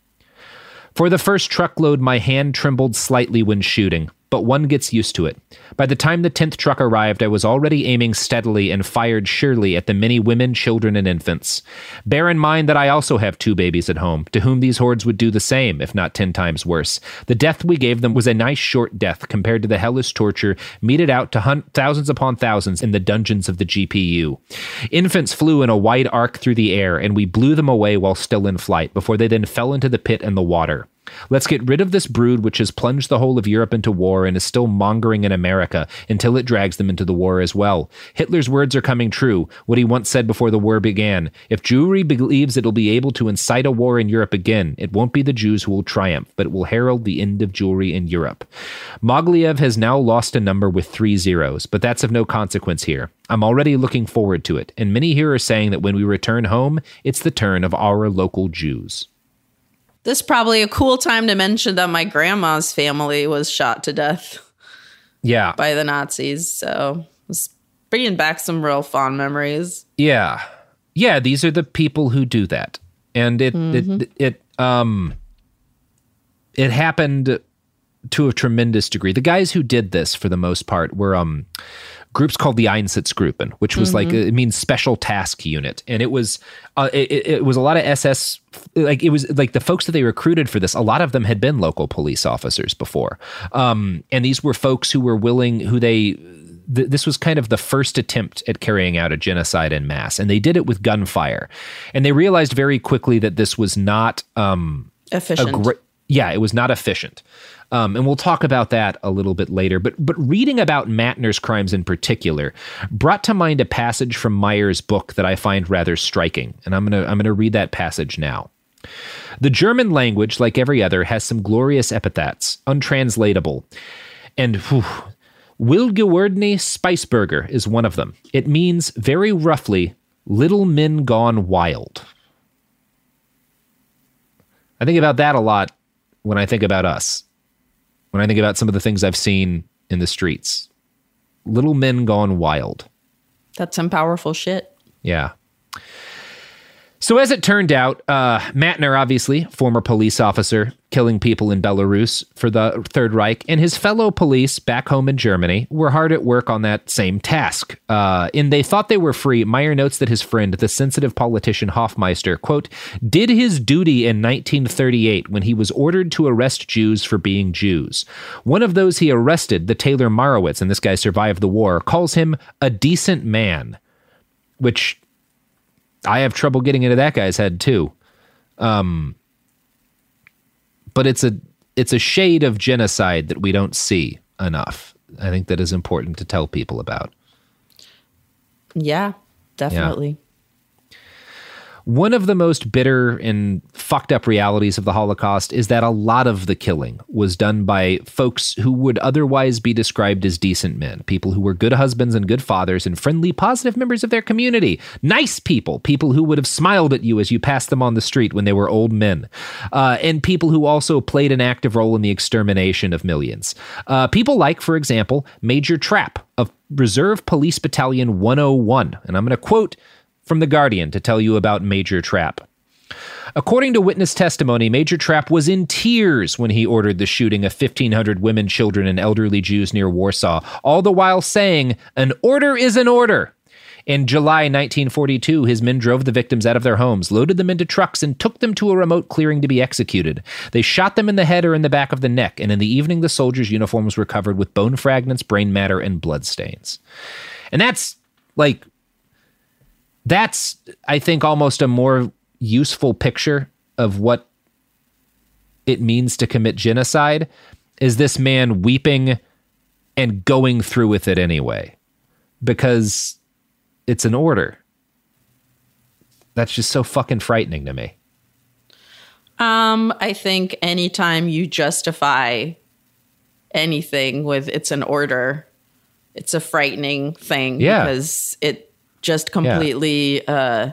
For the first truckload, my hand trembled slightly when shooting, but one gets used to it. By the time the 10th truck arrived, I was already aiming steadily and fired surely at the many women, children, and infants. Bear in mind that I also have two babies at home, to whom these hordes would do the same, if not ten times worse. The death we gave them was a nice short death compared to the hellish torture meted out to hunt thousands upon thousands in the dungeons of the GPU. Infants flew in a wide arc through the air, and we blew them away while still in flight, before they then fell into the pit and the water. Let's get rid of this brood which has plunged the whole of Europe into war and is still mongering in America until it drags them into the war as well. Hitler's words are coming true, what he once said before the war began. If Jewry believes it'll be able to incite a war in Europe again, it won't be the Jews who will triumph, but it will herald the end of Jewry in Europe. Mogilev has now lost a number with three zeros, but that's of no consequence here. I'm already looking forward to it, and many here are saying that when we return home, it's the turn of our local Jews. This is probably a cool time to mention that my grandma's family was shot to death Yeah. by the Nazis. So it's bringing back some real fond memories. Yeah. Yeah, these are the people who do that. And it Mhm. it it um it happened to a tremendous degree. The guys who did this for the most part were um groups called the Einsatzgruppen, which was like Mhm. it means special task unit, and it was uh, it, it- was a lot of SS like it was like the folks that they recruited for this. A lot of them had been local police officers before, um, and these were folks who were willing who they. This was kind of the first attempt at carrying out a genocide in mass, and they did it with gunfire, and they realized very quickly that this was not um, Efficient. a yeah, it was not efficient. Um, and we'll talk about that a little bit later. But but reading about Mattner's crimes in particular brought to mind a passage from Mayer's book that I find rather striking, and I'm gonna I'm gonna read that passage now. The German language, like every other, has some glorious epithets, untranslatable, and whew, Wildgewordene Spießbürger is one of them. It means very roughly little men gone wild. I think about that a lot when I think about us. When I think about some of the things I've seen in the streets. Little men gone wild. That's some powerful shit. Yeah. So as it turned out, uh, Mattner, obviously, former police officer, killing people in Belarus for the Third Reich, and his fellow police back home in Germany were hard at work on that same task. Uh, and they thought they were free. Mayer notes that his friend, the sensitive politician Hofmeister, quote, did his duty in 1938 when he was ordered to arrest Jews for being Jews. One of those he arrested, the tailor Marowitz, and this guy survived the war, calls him a decent man, which I have trouble getting into that guy's head too. Um, but it's a it's a shade of genocide that we don't see enough. I think that is important to tell people about. Yeah, definitely. One of the most bitter and fucked up realities of the Holocaust is that a lot of the killing was done by folks who would otherwise be described as decent men, people who were good husbands and good fathers and friendly, positive members of their community. Nice people, people who would have smiled at you as you passed them on the street when they were old men, uh, and people who also played an active role in the extermination of millions. Uh, people like, for example, Major Trapp of Reserve Police Battalion 101. And I'm going to quote from The Guardian to tell you about Major Trapp. According to witness testimony, Major Trapp was in tears when he ordered the shooting of 1,500 women, children, and elderly Jews near Warsaw, all the while saying, An order is an order. In July 1942, his men drove the victims out of their homes, loaded them into trucks, and took them to a remote clearing to be executed. They shot them in the head or in the back of the neck, and in the evening, the soldiers' uniforms were covered with bone fragments, brain matter, and bloodstains. And that's like that's i think almost a more useful picture of what it means to commit genocide is this man weeping and going through with it anyway because it's an order that's just so fucking frightening to me Um, I think anytime you justify anything with it's an order, it's a frightening thing Yeah. because it just completely uh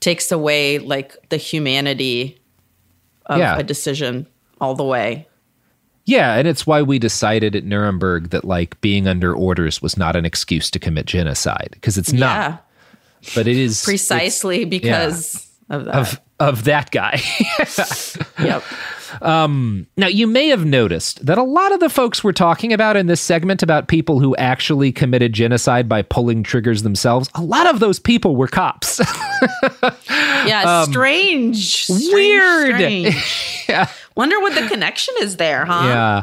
takes away like the humanity of Yeah. a decision all the way. yeah and it's why we decided at nuremberg that like being under orders was not an excuse to commit genocide because it's Yeah. not but it is Precisely because of that. of of that guy. yep. Um, now you may have noticed that a lot of the folks we're talking about in this segment about people who actually committed genocide by pulling triggers themselves, a lot of those people were cops. Yeah, Um, strange. strange, weird. strange. yeah. Wonder what the connection is there, huh? Yeah.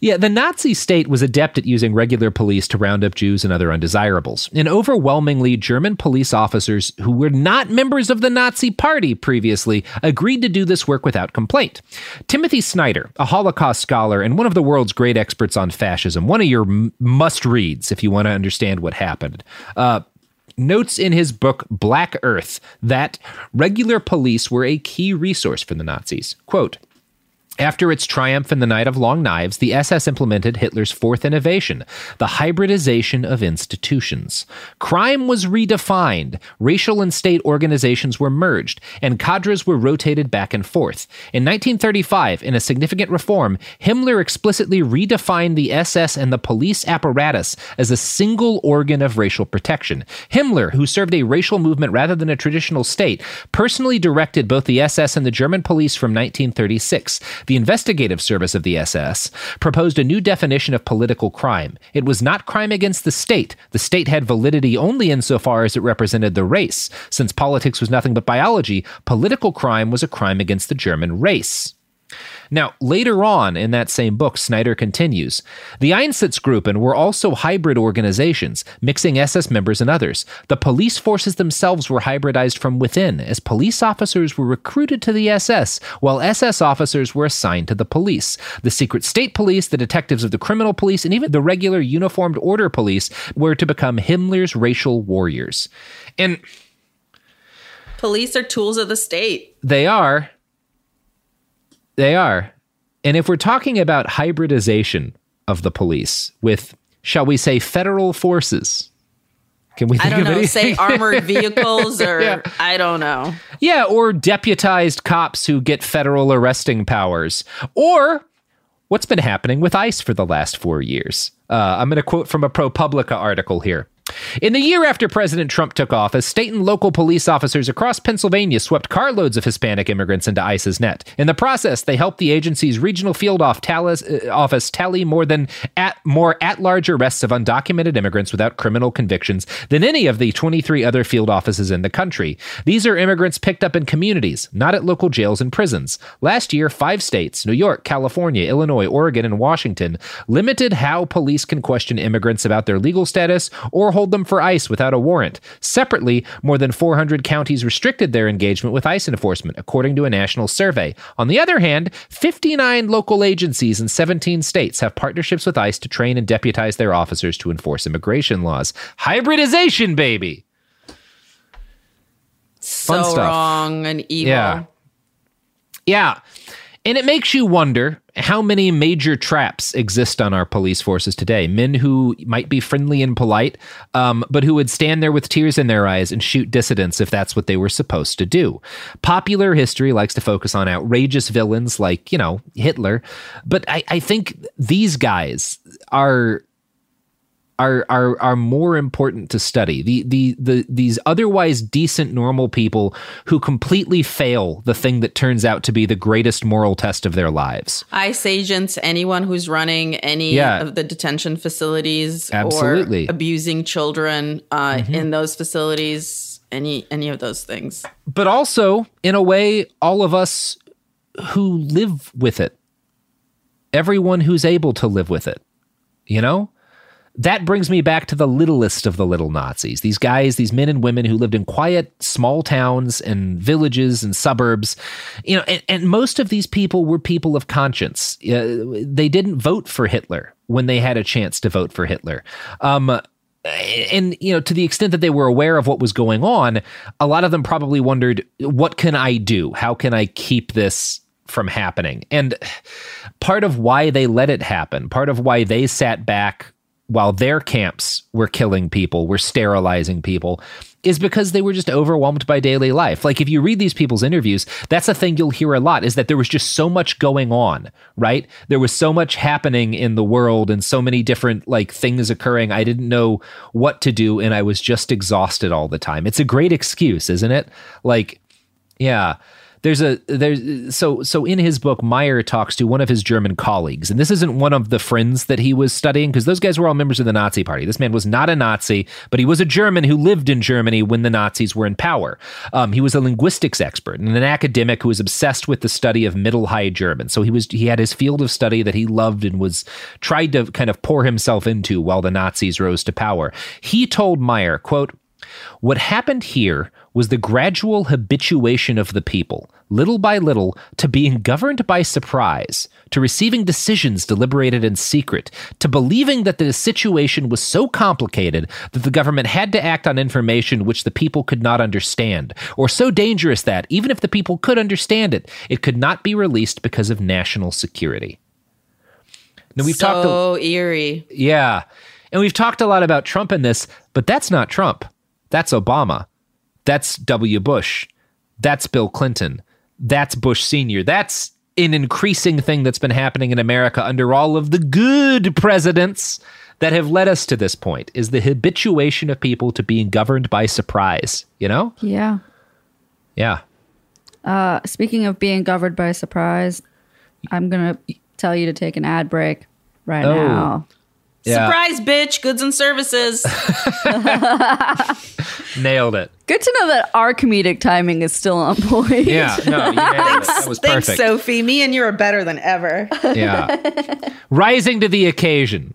Yeah, the Nazi state was adept at using regular police to round up Jews and other undesirables. And overwhelmingly, German police officers who were not members of the Nazi party previously agreed to do this work without complaint. Timothy Snyder, a Holocaust scholar and one of the world's great experts on fascism, one of your m- must reads if you want to understand what happened. Uh, notes in his book Black Earth that regular police were a key resource for the Nazis. Quote, after its triumph in the Night of Long Knives, the SS implemented Hitler's fourth innovation, the hybridization of institutions. Crime was redefined, racial and state organizations were merged, and cadres were rotated back and forth. In 1935, in a significant reform, Himmler explicitly redefined the SS and the police apparatus as a single organ of racial protection. Himmler, who served a racial movement rather than a traditional state, personally directed both the SS and the German police from 1936 the investigative service of the SS, proposed a new definition of political crime. It was not crime against the state. The state had validity only insofar as it represented the race. Since politics was nothing but biology, political crime was a crime against the German race. Now, later on in that same book, Snyder continues The Einsatzgruppen were also hybrid organizations, mixing SS members and others. The police forces themselves were hybridized from within, as police officers were recruited to the SS, while SS officers were assigned to the police. The secret state police, the detectives of the criminal police, and even the regular uniformed order police were to become Himmler's racial warriors. And Police are tools of the state. they are. They are. And if we're talking about hybridization of the police with, shall we say, federal forces, can we I don't of know, anything? say armored vehicles or Yeah. I don't know. Yeah, or deputized cops who get federal arresting powers. Or what's been happening with ICE for the last four years. Uh, I'm going to quote from a ProPublica article here. In the year after President Trump took office, state and local police officers across Pennsylvania swept carloads of Hispanic immigrants into ICE's net. In the process, they helped the agency's regional field uh, office tally more than at more at-large arrests of undocumented immigrants without criminal convictions than any of the 23 other field offices in the country. These are immigrants picked up in communities, not at local jails and prisons. Last year, five states, New York, California, Illinois, Oregon, and Washington, limited how police can question immigrants about their legal status or hold them for ICE without a warrant. Separately, more than 400 counties restricted their engagement with ICE enforcement, according to a national survey. On the other hand, 59 local agencies in 17 states have partnerships with ICE to train and deputize their officers to enforce immigration laws. Hybridization, baby! Fun so stuff. wrong and evil. Yeah. Yeah. And it makes you wonder how many major traps exist on our police forces today. Men who might be friendly and polite, um, but who would stand there with tears in their eyes and shoot dissidents if that's what they were supposed to do. Popular history likes to focus on outrageous villains like, you know, Hitler. But I, I think these guys are are are are more important to study. The the the these otherwise decent normal people who completely fail the thing that turns out to be the greatest moral test of their lives. ICE agents, anyone who's running any Yeah. of the detention facilities Absolutely. or abusing children uh, Mhm. in those facilities, any any of those things. But also, in a way, all of us who live with it. Everyone who's able to live with it. You know? That brings me back to the littlest of the little Nazis. These guys, these men and women who lived in quiet small towns and villages and suburbs. You know, and, and most of these people were people of conscience. Uh, they didn't vote for Hitler when they had a chance to vote for Hitler. Um, and you know to the extent that they were aware of what was going on a lot of them probably wondered what can i do how can i keep this from happening and part of why they let it happen part of why they sat back while their camps were killing people were sterilizing people is because they were just overwhelmed by daily life. Like if you read these people's interviews, that's a thing you'll hear a lot is that there was just so much going on, right? There was so much happening in the world and so many different like things occurring. I didn't know what to do and I was just exhausted all the time. It's a great excuse, isn't it? Like yeah. There's a there's so so in his book Mayer talks to one of his German colleagues and this isn't one of the friends that he was studying because those guys were all members of the Nazi party. This man was not a Nazi but he was a German who lived in Germany when the Nazis were in power. Um, he was a linguistics expert and an academic who was obsessed with the study of Middle High German. So he was he had his field of study that he loved and was tried to kind of pour himself into while the Nazis rose to power. He told Mayer quote what happened here was the gradual habituation of the people, little by little, to being governed by surprise, to receiving decisions deliberated in secret, to believing that the situation was so complicated that the government had to act on information which the people could not understand, or so dangerous that, even if the people could understand it, it could not be released because of national security. Now we've so talked a- eerie. Yeah. And we've talked a lot about Trump in this, but that's not Trump. That's Obama. That's W. Bush. That's Bill Clinton. That's Bush Sr. That's an increasing thing that's been happening in America under all of the good presidents that have led us to this point is the habituation of people to being governed by surprise, you know? Yeah. Yeah. Uh, speaking of being governed by surprise, I'm gonna tell you to take an ad break right Oh. now. Yeah. Surprise, bitch! Goods and services. Nailed it. Good to know that our comedic timing is still on point. Yeah. No, you nailed it. That was Thanks, perfect. Sophie. Me and you are better than ever. Yeah. Rising to the occasion.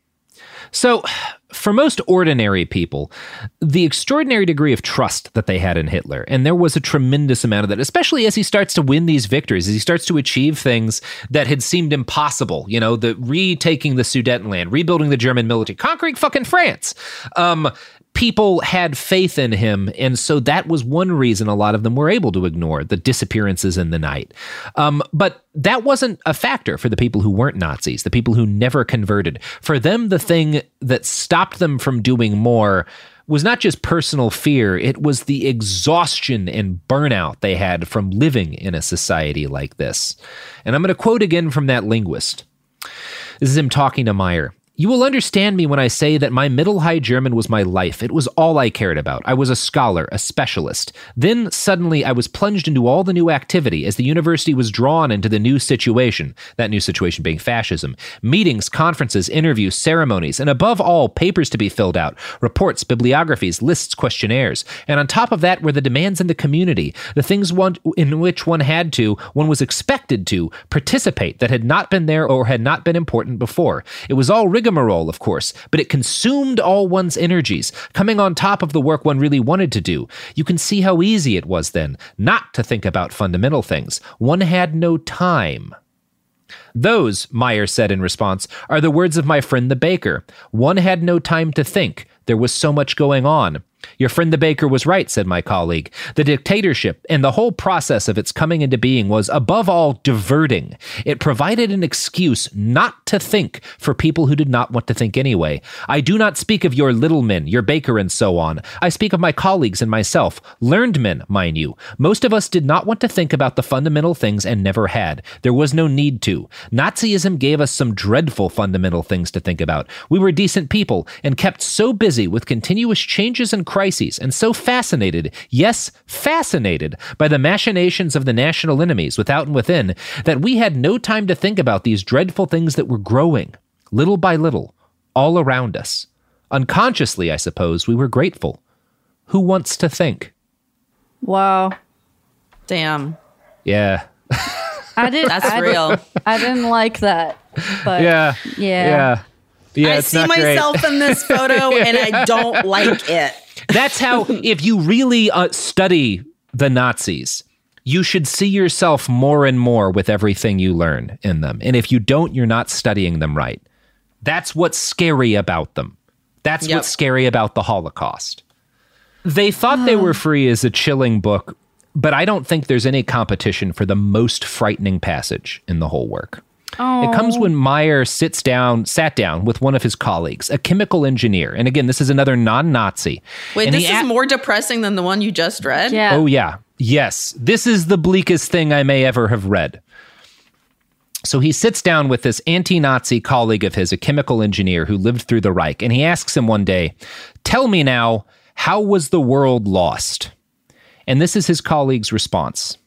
So, for most ordinary people, the extraordinary degree of trust that they had in Hitler, and there was a tremendous amount of that, especially as he starts to win these victories, as he starts to achieve things that had seemed impossible. You know, the retaking the Sudetenland, rebuilding the German military, conquering fucking France. Um, people had faith in him. And so that was one reason a lot of them were able to ignore the disappearances in the night. Um, but that wasn't a factor for the people who weren't Nazis, the people who never converted. For them, the thing that stopped them from doing more was not just personal fear, it was the exhaustion and burnout they had from living in a society like this. And I'm going to quote again from that linguist. This is him talking to Mayer. You will understand me when I say that my Middle High German was my life. It was all I cared about. I was a scholar, a specialist. Then suddenly I was plunged into all the new activity as the university was drawn into the new situation, that new situation being fascism. Meetings, conferences, interviews, ceremonies, and above all, papers to be filled out, reports, bibliographies, lists, questionnaires. And on top of that were the demands in the community, the things one, in which one had to, one was expected to, participate that had not been there or had not been important before. It was all rigmarole rigmarole, of course, but it consumed all one's energies, coming on top of the work one really wanted to do. You can see how easy it was then not to think about fundamental things. One had no time. Those, Mayer said in response, are the words of my friend the baker. One had no time to think. There was so much going on. Your friend the baker was right, said my colleague. The dictatorship and the whole process of its coming into being was, above all, diverting. It provided an excuse not to think for people who did not want to think anyway. I do not speak of your little men, your baker, and so on. I speak of my colleagues and myself, learned men, mind you. Most of us did not want to think about the fundamental things and never had. There was no need to. Nazism gave us some dreadful fundamental things to think about. We were decent people and kept so busy with continuous changes and crises and so fascinated, yes, fascinated by the machinations of the national enemies without and within, that we had no time to think about these dreadful things that were growing, little by little, all around us. Unconsciously, I suppose, we were grateful. Who wants to think? Wow. Damn. Yeah. I did. That's I, real. I didn't like that, but yeah. yeah. Yeah. Yeah, I see not great. myself in this photo and I don't like it. That's how, if you really uh, study the Nazis, you should see yourself more and more with everything you learn in them. And if you don't, you're not studying them right. That's what's scary about them. That's Yep. what's scary about the Holocaust. They thought they were free is a chilling book, but I don't think there's any competition for the most frightening passage in the whole work. It comes oh. when Mayer sits down, sat down with one of his colleagues, a chemical engineer. And again, this is another non-Nazi. Wait, And this is a- more depressing than the one you just read? Yeah. Oh, yeah. Yes. This is the bleakest thing I may ever have read. So he sits down with this anti Nazi colleague of his, a chemical engineer who lived through the Reich, and he asks him one day, Tell me now, how was the world lost? And this is his colleague's response.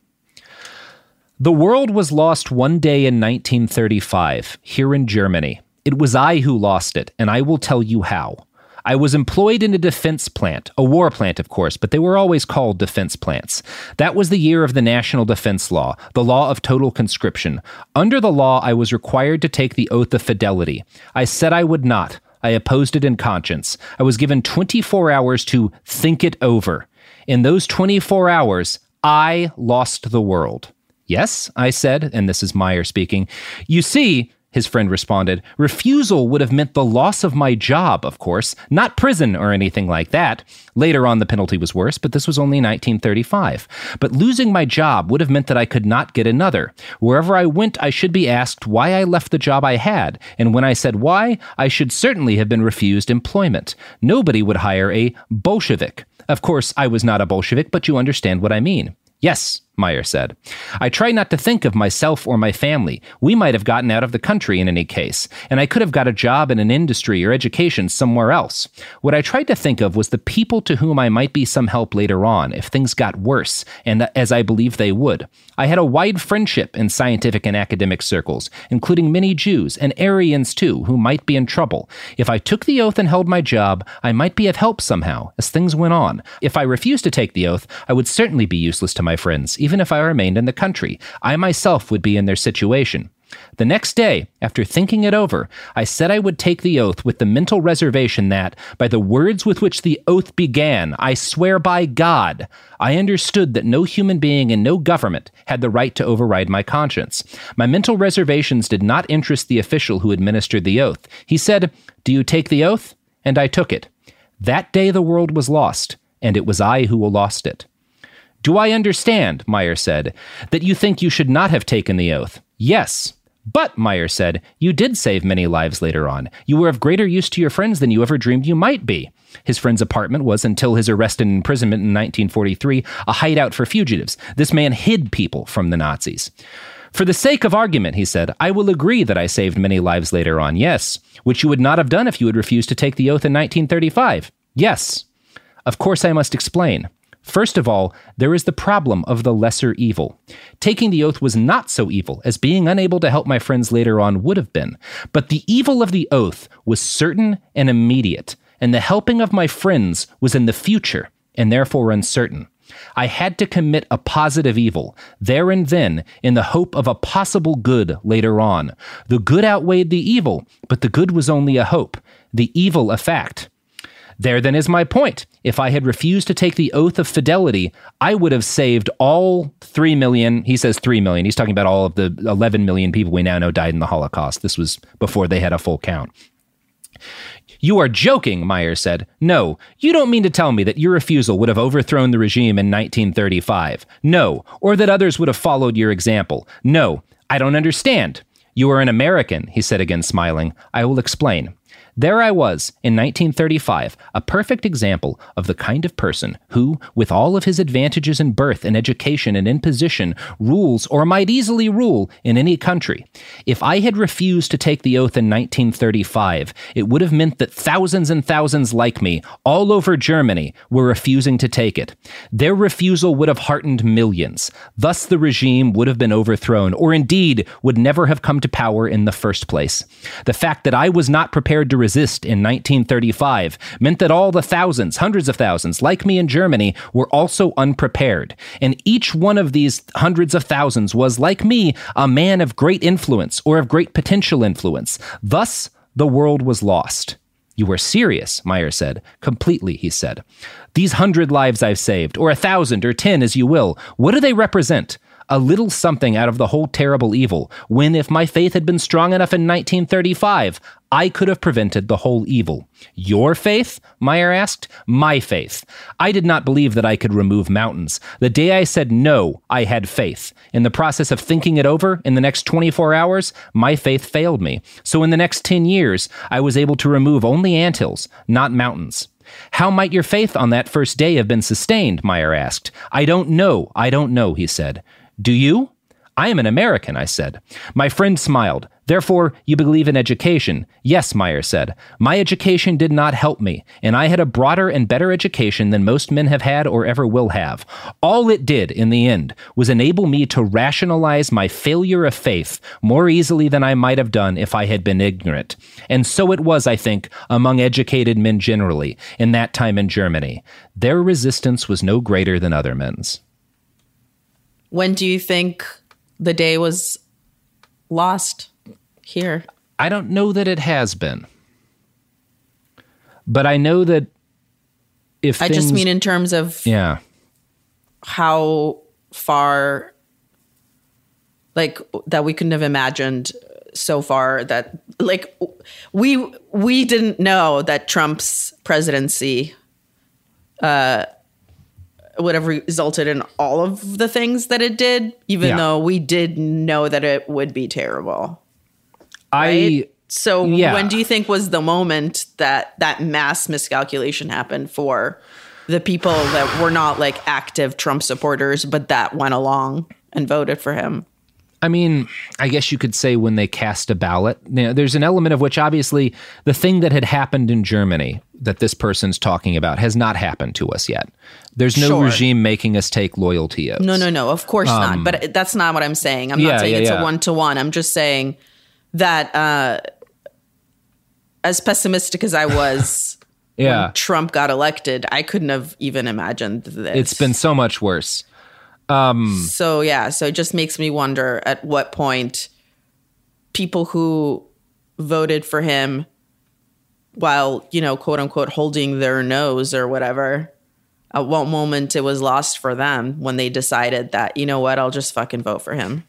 The world was lost one day in 1935, here in Germany. It was I who lost it, and I will tell you how. I was employed in a defense plant, a war plant, of course, but they were always called defense plants. That was the year of the National Defense Law, the law of total conscription. Under the law, I was required to take the oath of fidelity. I said I would not. I opposed it in conscience. I was given 24 hours to think it over. In those 24 hours, I lost the world. Yes, I said, and this is Mayer speaking. You see, his friend responded, refusal would have meant the loss of my job, of course, not prison or anything like that. Later on, the penalty was worse, but this was only 1935. But losing my job would have meant that I could not get another. Wherever I went, I should be asked why I left the job I had, and when I said why, I should certainly have been refused employment. Nobody would hire a Bolshevik. Of course, I was not a Bolshevik, but you understand what I mean. Yes, Mayer said. I try not to think of myself or my family. We might have gotten out of the country in any case, and I could have got a job in an industry or education somewhere else. What I tried to think of was the people to whom I might be some help later on if things got worse, and as I believe they would. I had a wide friendship in scientific and academic circles, including many Jews and Aryans too, who might be in trouble. If I took the oath and held my job, I might be of help somehow as things went on. If I refused to take the oath, I would certainly be useless to my friends even if I remained in the country. I myself would be in their situation. The next day, after thinking it over, I said I would take the oath with the mental reservation that, by the words with which the oath began, I swear by God, I understood that no human being and no government had the right to override my conscience. My mental reservations did not interest the official who administered the oath. He said, Do you take the oath? And I took it. That day the world was lost, and it was I who lost it. Do I understand, Mayer said, that you think you should not have taken the oath? Yes. But, Mayer said, you did save many lives later on. You were of greater use to your friends than you ever dreamed you might be. His friend's apartment was, until his arrest and imprisonment in 1943, a hideout for fugitives. This man hid people from the Nazis. For the sake of argument, he said, I will agree that I saved many lives later on, yes, which you would not have done if you had refused to take the oath in 1935. Yes. Of course, I must explain. First of all, there is the problem of the lesser evil. Taking the oath was not so evil as being unable to help my friends later on would have been. But the evil of the oath was certain and immediate, and the helping of my friends was in the future and therefore uncertain. I had to commit a positive evil, there and then, in the hope of a possible good later on. The good outweighed the evil, but the good was only a hope, the evil a fact. There then is my point. If I had refused to take the oath of fidelity, I would have saved all 3 million. He says 3 million. He's talking about all of the 11 million people we now know died in the Holocaust. This was before they had a full count. You are joking, Mayer said. No, you don't mean to tell me that your refusal would have overthrown the regime in 1935. No, or that others would have followed your example. No, I don't understand. You are an American, he said again, smiling. I will explain. There I was, in 1935, a perfect example of the kind of person who, with all of his advantages in birth and education and in position, rules or might easily rule in any country. If I had refused to take the oath in 1935, it would have meant that thousands and thousands like me, all over Germany, were refusing to take it. Their refusal would have heartened millions. Thus, the regime would have been overthrown, or indeed would never have come to power in the first place. The fact that I was not prepared to resist in 1935 meant that all the thousands, hundreds of thousands, like me in Germany, were also unprepared. And each one of these hundreds of thousands was, like me, a man of great influence or of great potential influence. Thus, the world was lost. You are serious, Mayer said. Completely, he said. These hundred lives I've saved, or a thousand, or ten, as you will, what do they represent? A little something out of the whole terrible evil, when if my faith had been strong enough in 1935, I could have prevented the whole evil. Your faith? Mayer asked. My faith. I did not believe that I could remove mountains. The day I said no, I had faith. In the process of thinking it over in the next 24 hours, my faith failed me. So in the next 10 years, I was able to remove only anthills, not mountains. How might your faith on that first day have been sustained? Mayer asked. I don't know. I don't know, he said. Do you? I am an American, I said. My friend smiled. Therefore, you believe in education? Yes, Mayer said. My education did not help me, and I had a broader and better education than most men have had or ever will have. All it did, in the end, was enable me to rationalize my failure of faith more easily than I might have done if I had been ignorant. And so it was, I think, among educated men generally, in that time in Germany. Their resistance was no greater than other men's. When do you think the day was lost here? I don't know that it has been. But I know that if I things, just mean in terms of yeah how far like that we couldn't have imagined so far that like we we didn't know that Trump's presidency uh would have resulted in all of the things that it did, even Yeah. though we did know that it would be terrible. I So Yeah. when do you think was the moment that that mass miscalculation happened for the people that were not like active Trump supporters, but that went along and voted for him. I mean, I guess you could say when they cast a ballot. Know, there's an element of which, obviously, the thing that had happened in Germany that this person's talking about has not happened to us yet. There's no Sure. regime making us take loyalty oaths. No, no, no. Of course Um, not. But that's not what I'm saying. I'm Yeah, not saying yeah, it's yeah. a one to one. I'm just saying that uh, as pessimistic as I was Yeah. when Trump got elected, I couldn't have even imagined this. It's been so much worse. Um, So yeah, so it just makes me wonder at what point people who voted for him while, you know, quote unquote holding their nose or whatever, at what moment it was lost for them when they decided that, you know what, I'll just fucking vote for him.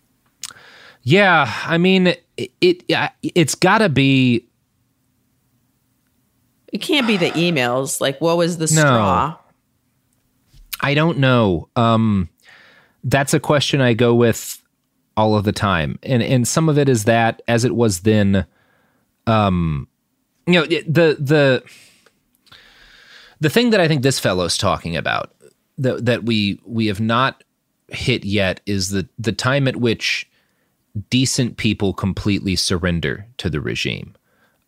Yeah, I mean, it, it it's got to be It can't be the emails. Like what was the No. straw? I don't know. Um, that's a question I go with all of the time, and and some of it is that as it was then, um, you know, the the the thing that I think this fellow's talking about that that we we have not hit yet is the the time at which decent people completely surrender to the regime.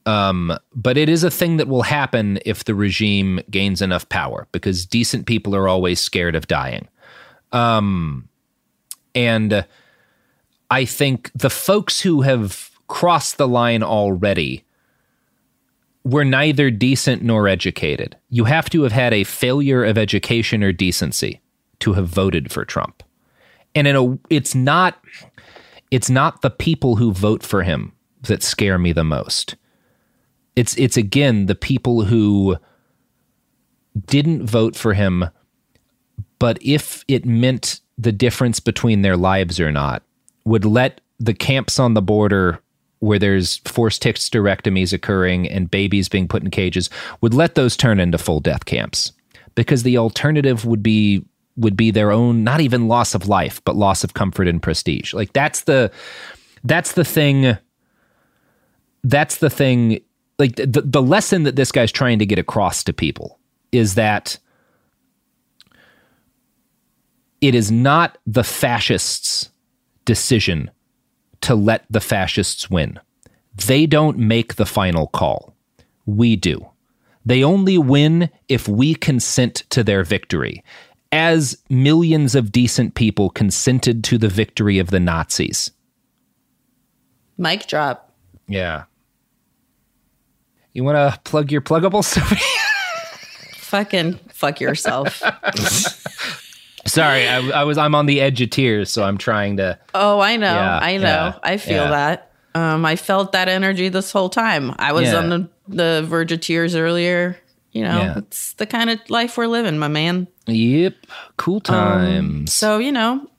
Um, but it is a thing that will happen if the regime gains enough power because decent people are always scared of dying. Um, and I think the folks who have crossed the line already were neither decent nor educated. You have to have had a failure of education or decency to have voted for Trump. And in a it's not it's not the people who vote for him that scare me the most. It's it's again the people who didn't vote for him, but if it meant the difference between their lives or not, would let the camps on the border where there's forced hysterectomies occurring and babies being put in cages would let those turn into full death camps. Because the alternative would be would be their own not even loss of life but loss of comfort and prestige. Like that's the that's the thing that's the thing like the, the lesson that this guy's trying to get across to people is that it is not the fascists decision to let the fascists win they don't make the final call we do they only win if we consent to their victory as millions of decent people consented to the victory of the nazis Mic drop. yeah you want to plug your pluggables? Fucking fuck yourself. Sorry, I, I was. I'm on the edge of tears, so I'm trying to. Oh, I know. Yeah, I know. yeah, I feel yeah. that. Um, I felt that energy this whole time. I was on the, the verge of tears earlier. You know, it's the kind of life we're living, my man. Yep, cool times. So, you know,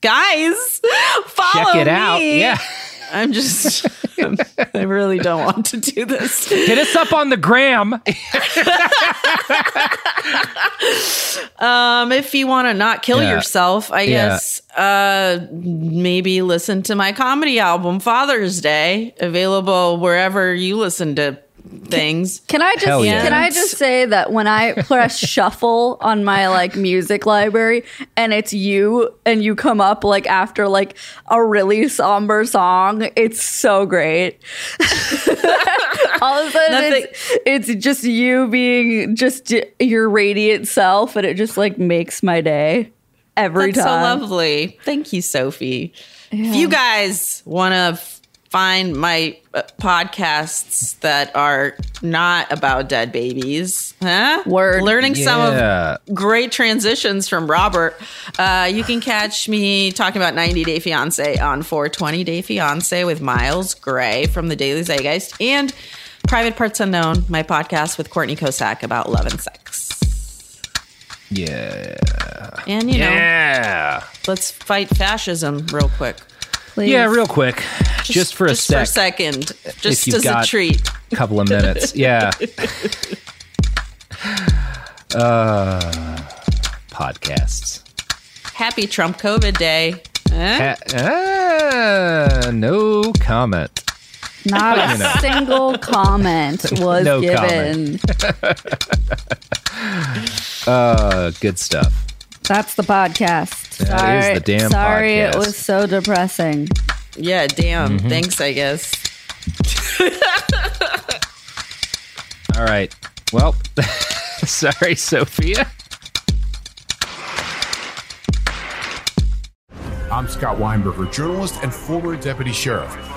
guys, follow Check it out. Yeah. I'm just, I really don't want to do this. Hit us up on the gram. Um, if you want to not kill Yeah. yourself, I Yeah. guess uh maybe listen to my comedy album Father's Day, available wherever you listen to things. Can I just Hell yeah. can I just say that when I press shuffle on my like music library and it's you and you come up like after like a really somber song, it's so great. All of a sudden it's, it's just you being just your radiant self and it just like makes my day every That's time. so lovely. Thank you, Sophie. If you guys want to f- find my uh, podcasts that are not about dead babies, huh? Word. Learning some of great transitions from Robert. Uh, you can catch me talking about 90 Day Fiance on 420 Day Fiance with Miles Gray from the Daily Zeitgeist and Private Parts Unknown, my podcast with Courtney Kosak about love and sex. Yeah. And you know, Yeah. let's fight fascism real quick. Yeah, real quick, just, for a just sec. for a second, just you've as a got- treat. couple of minutes. Yeah. uh, podcasts. Happy Trump COVID Day. Huh? Ha- ah, no comment. Not a know. single comment was No given. Uh, good stuff. That's the podcast. That is sorry, the damn sorry it was so depressing. Yeah, damn. Mhm. Thanks, I guess. All right. Well, sorry, Sophia. I'm Scott Weinberger, journalist and former deputy sheriff.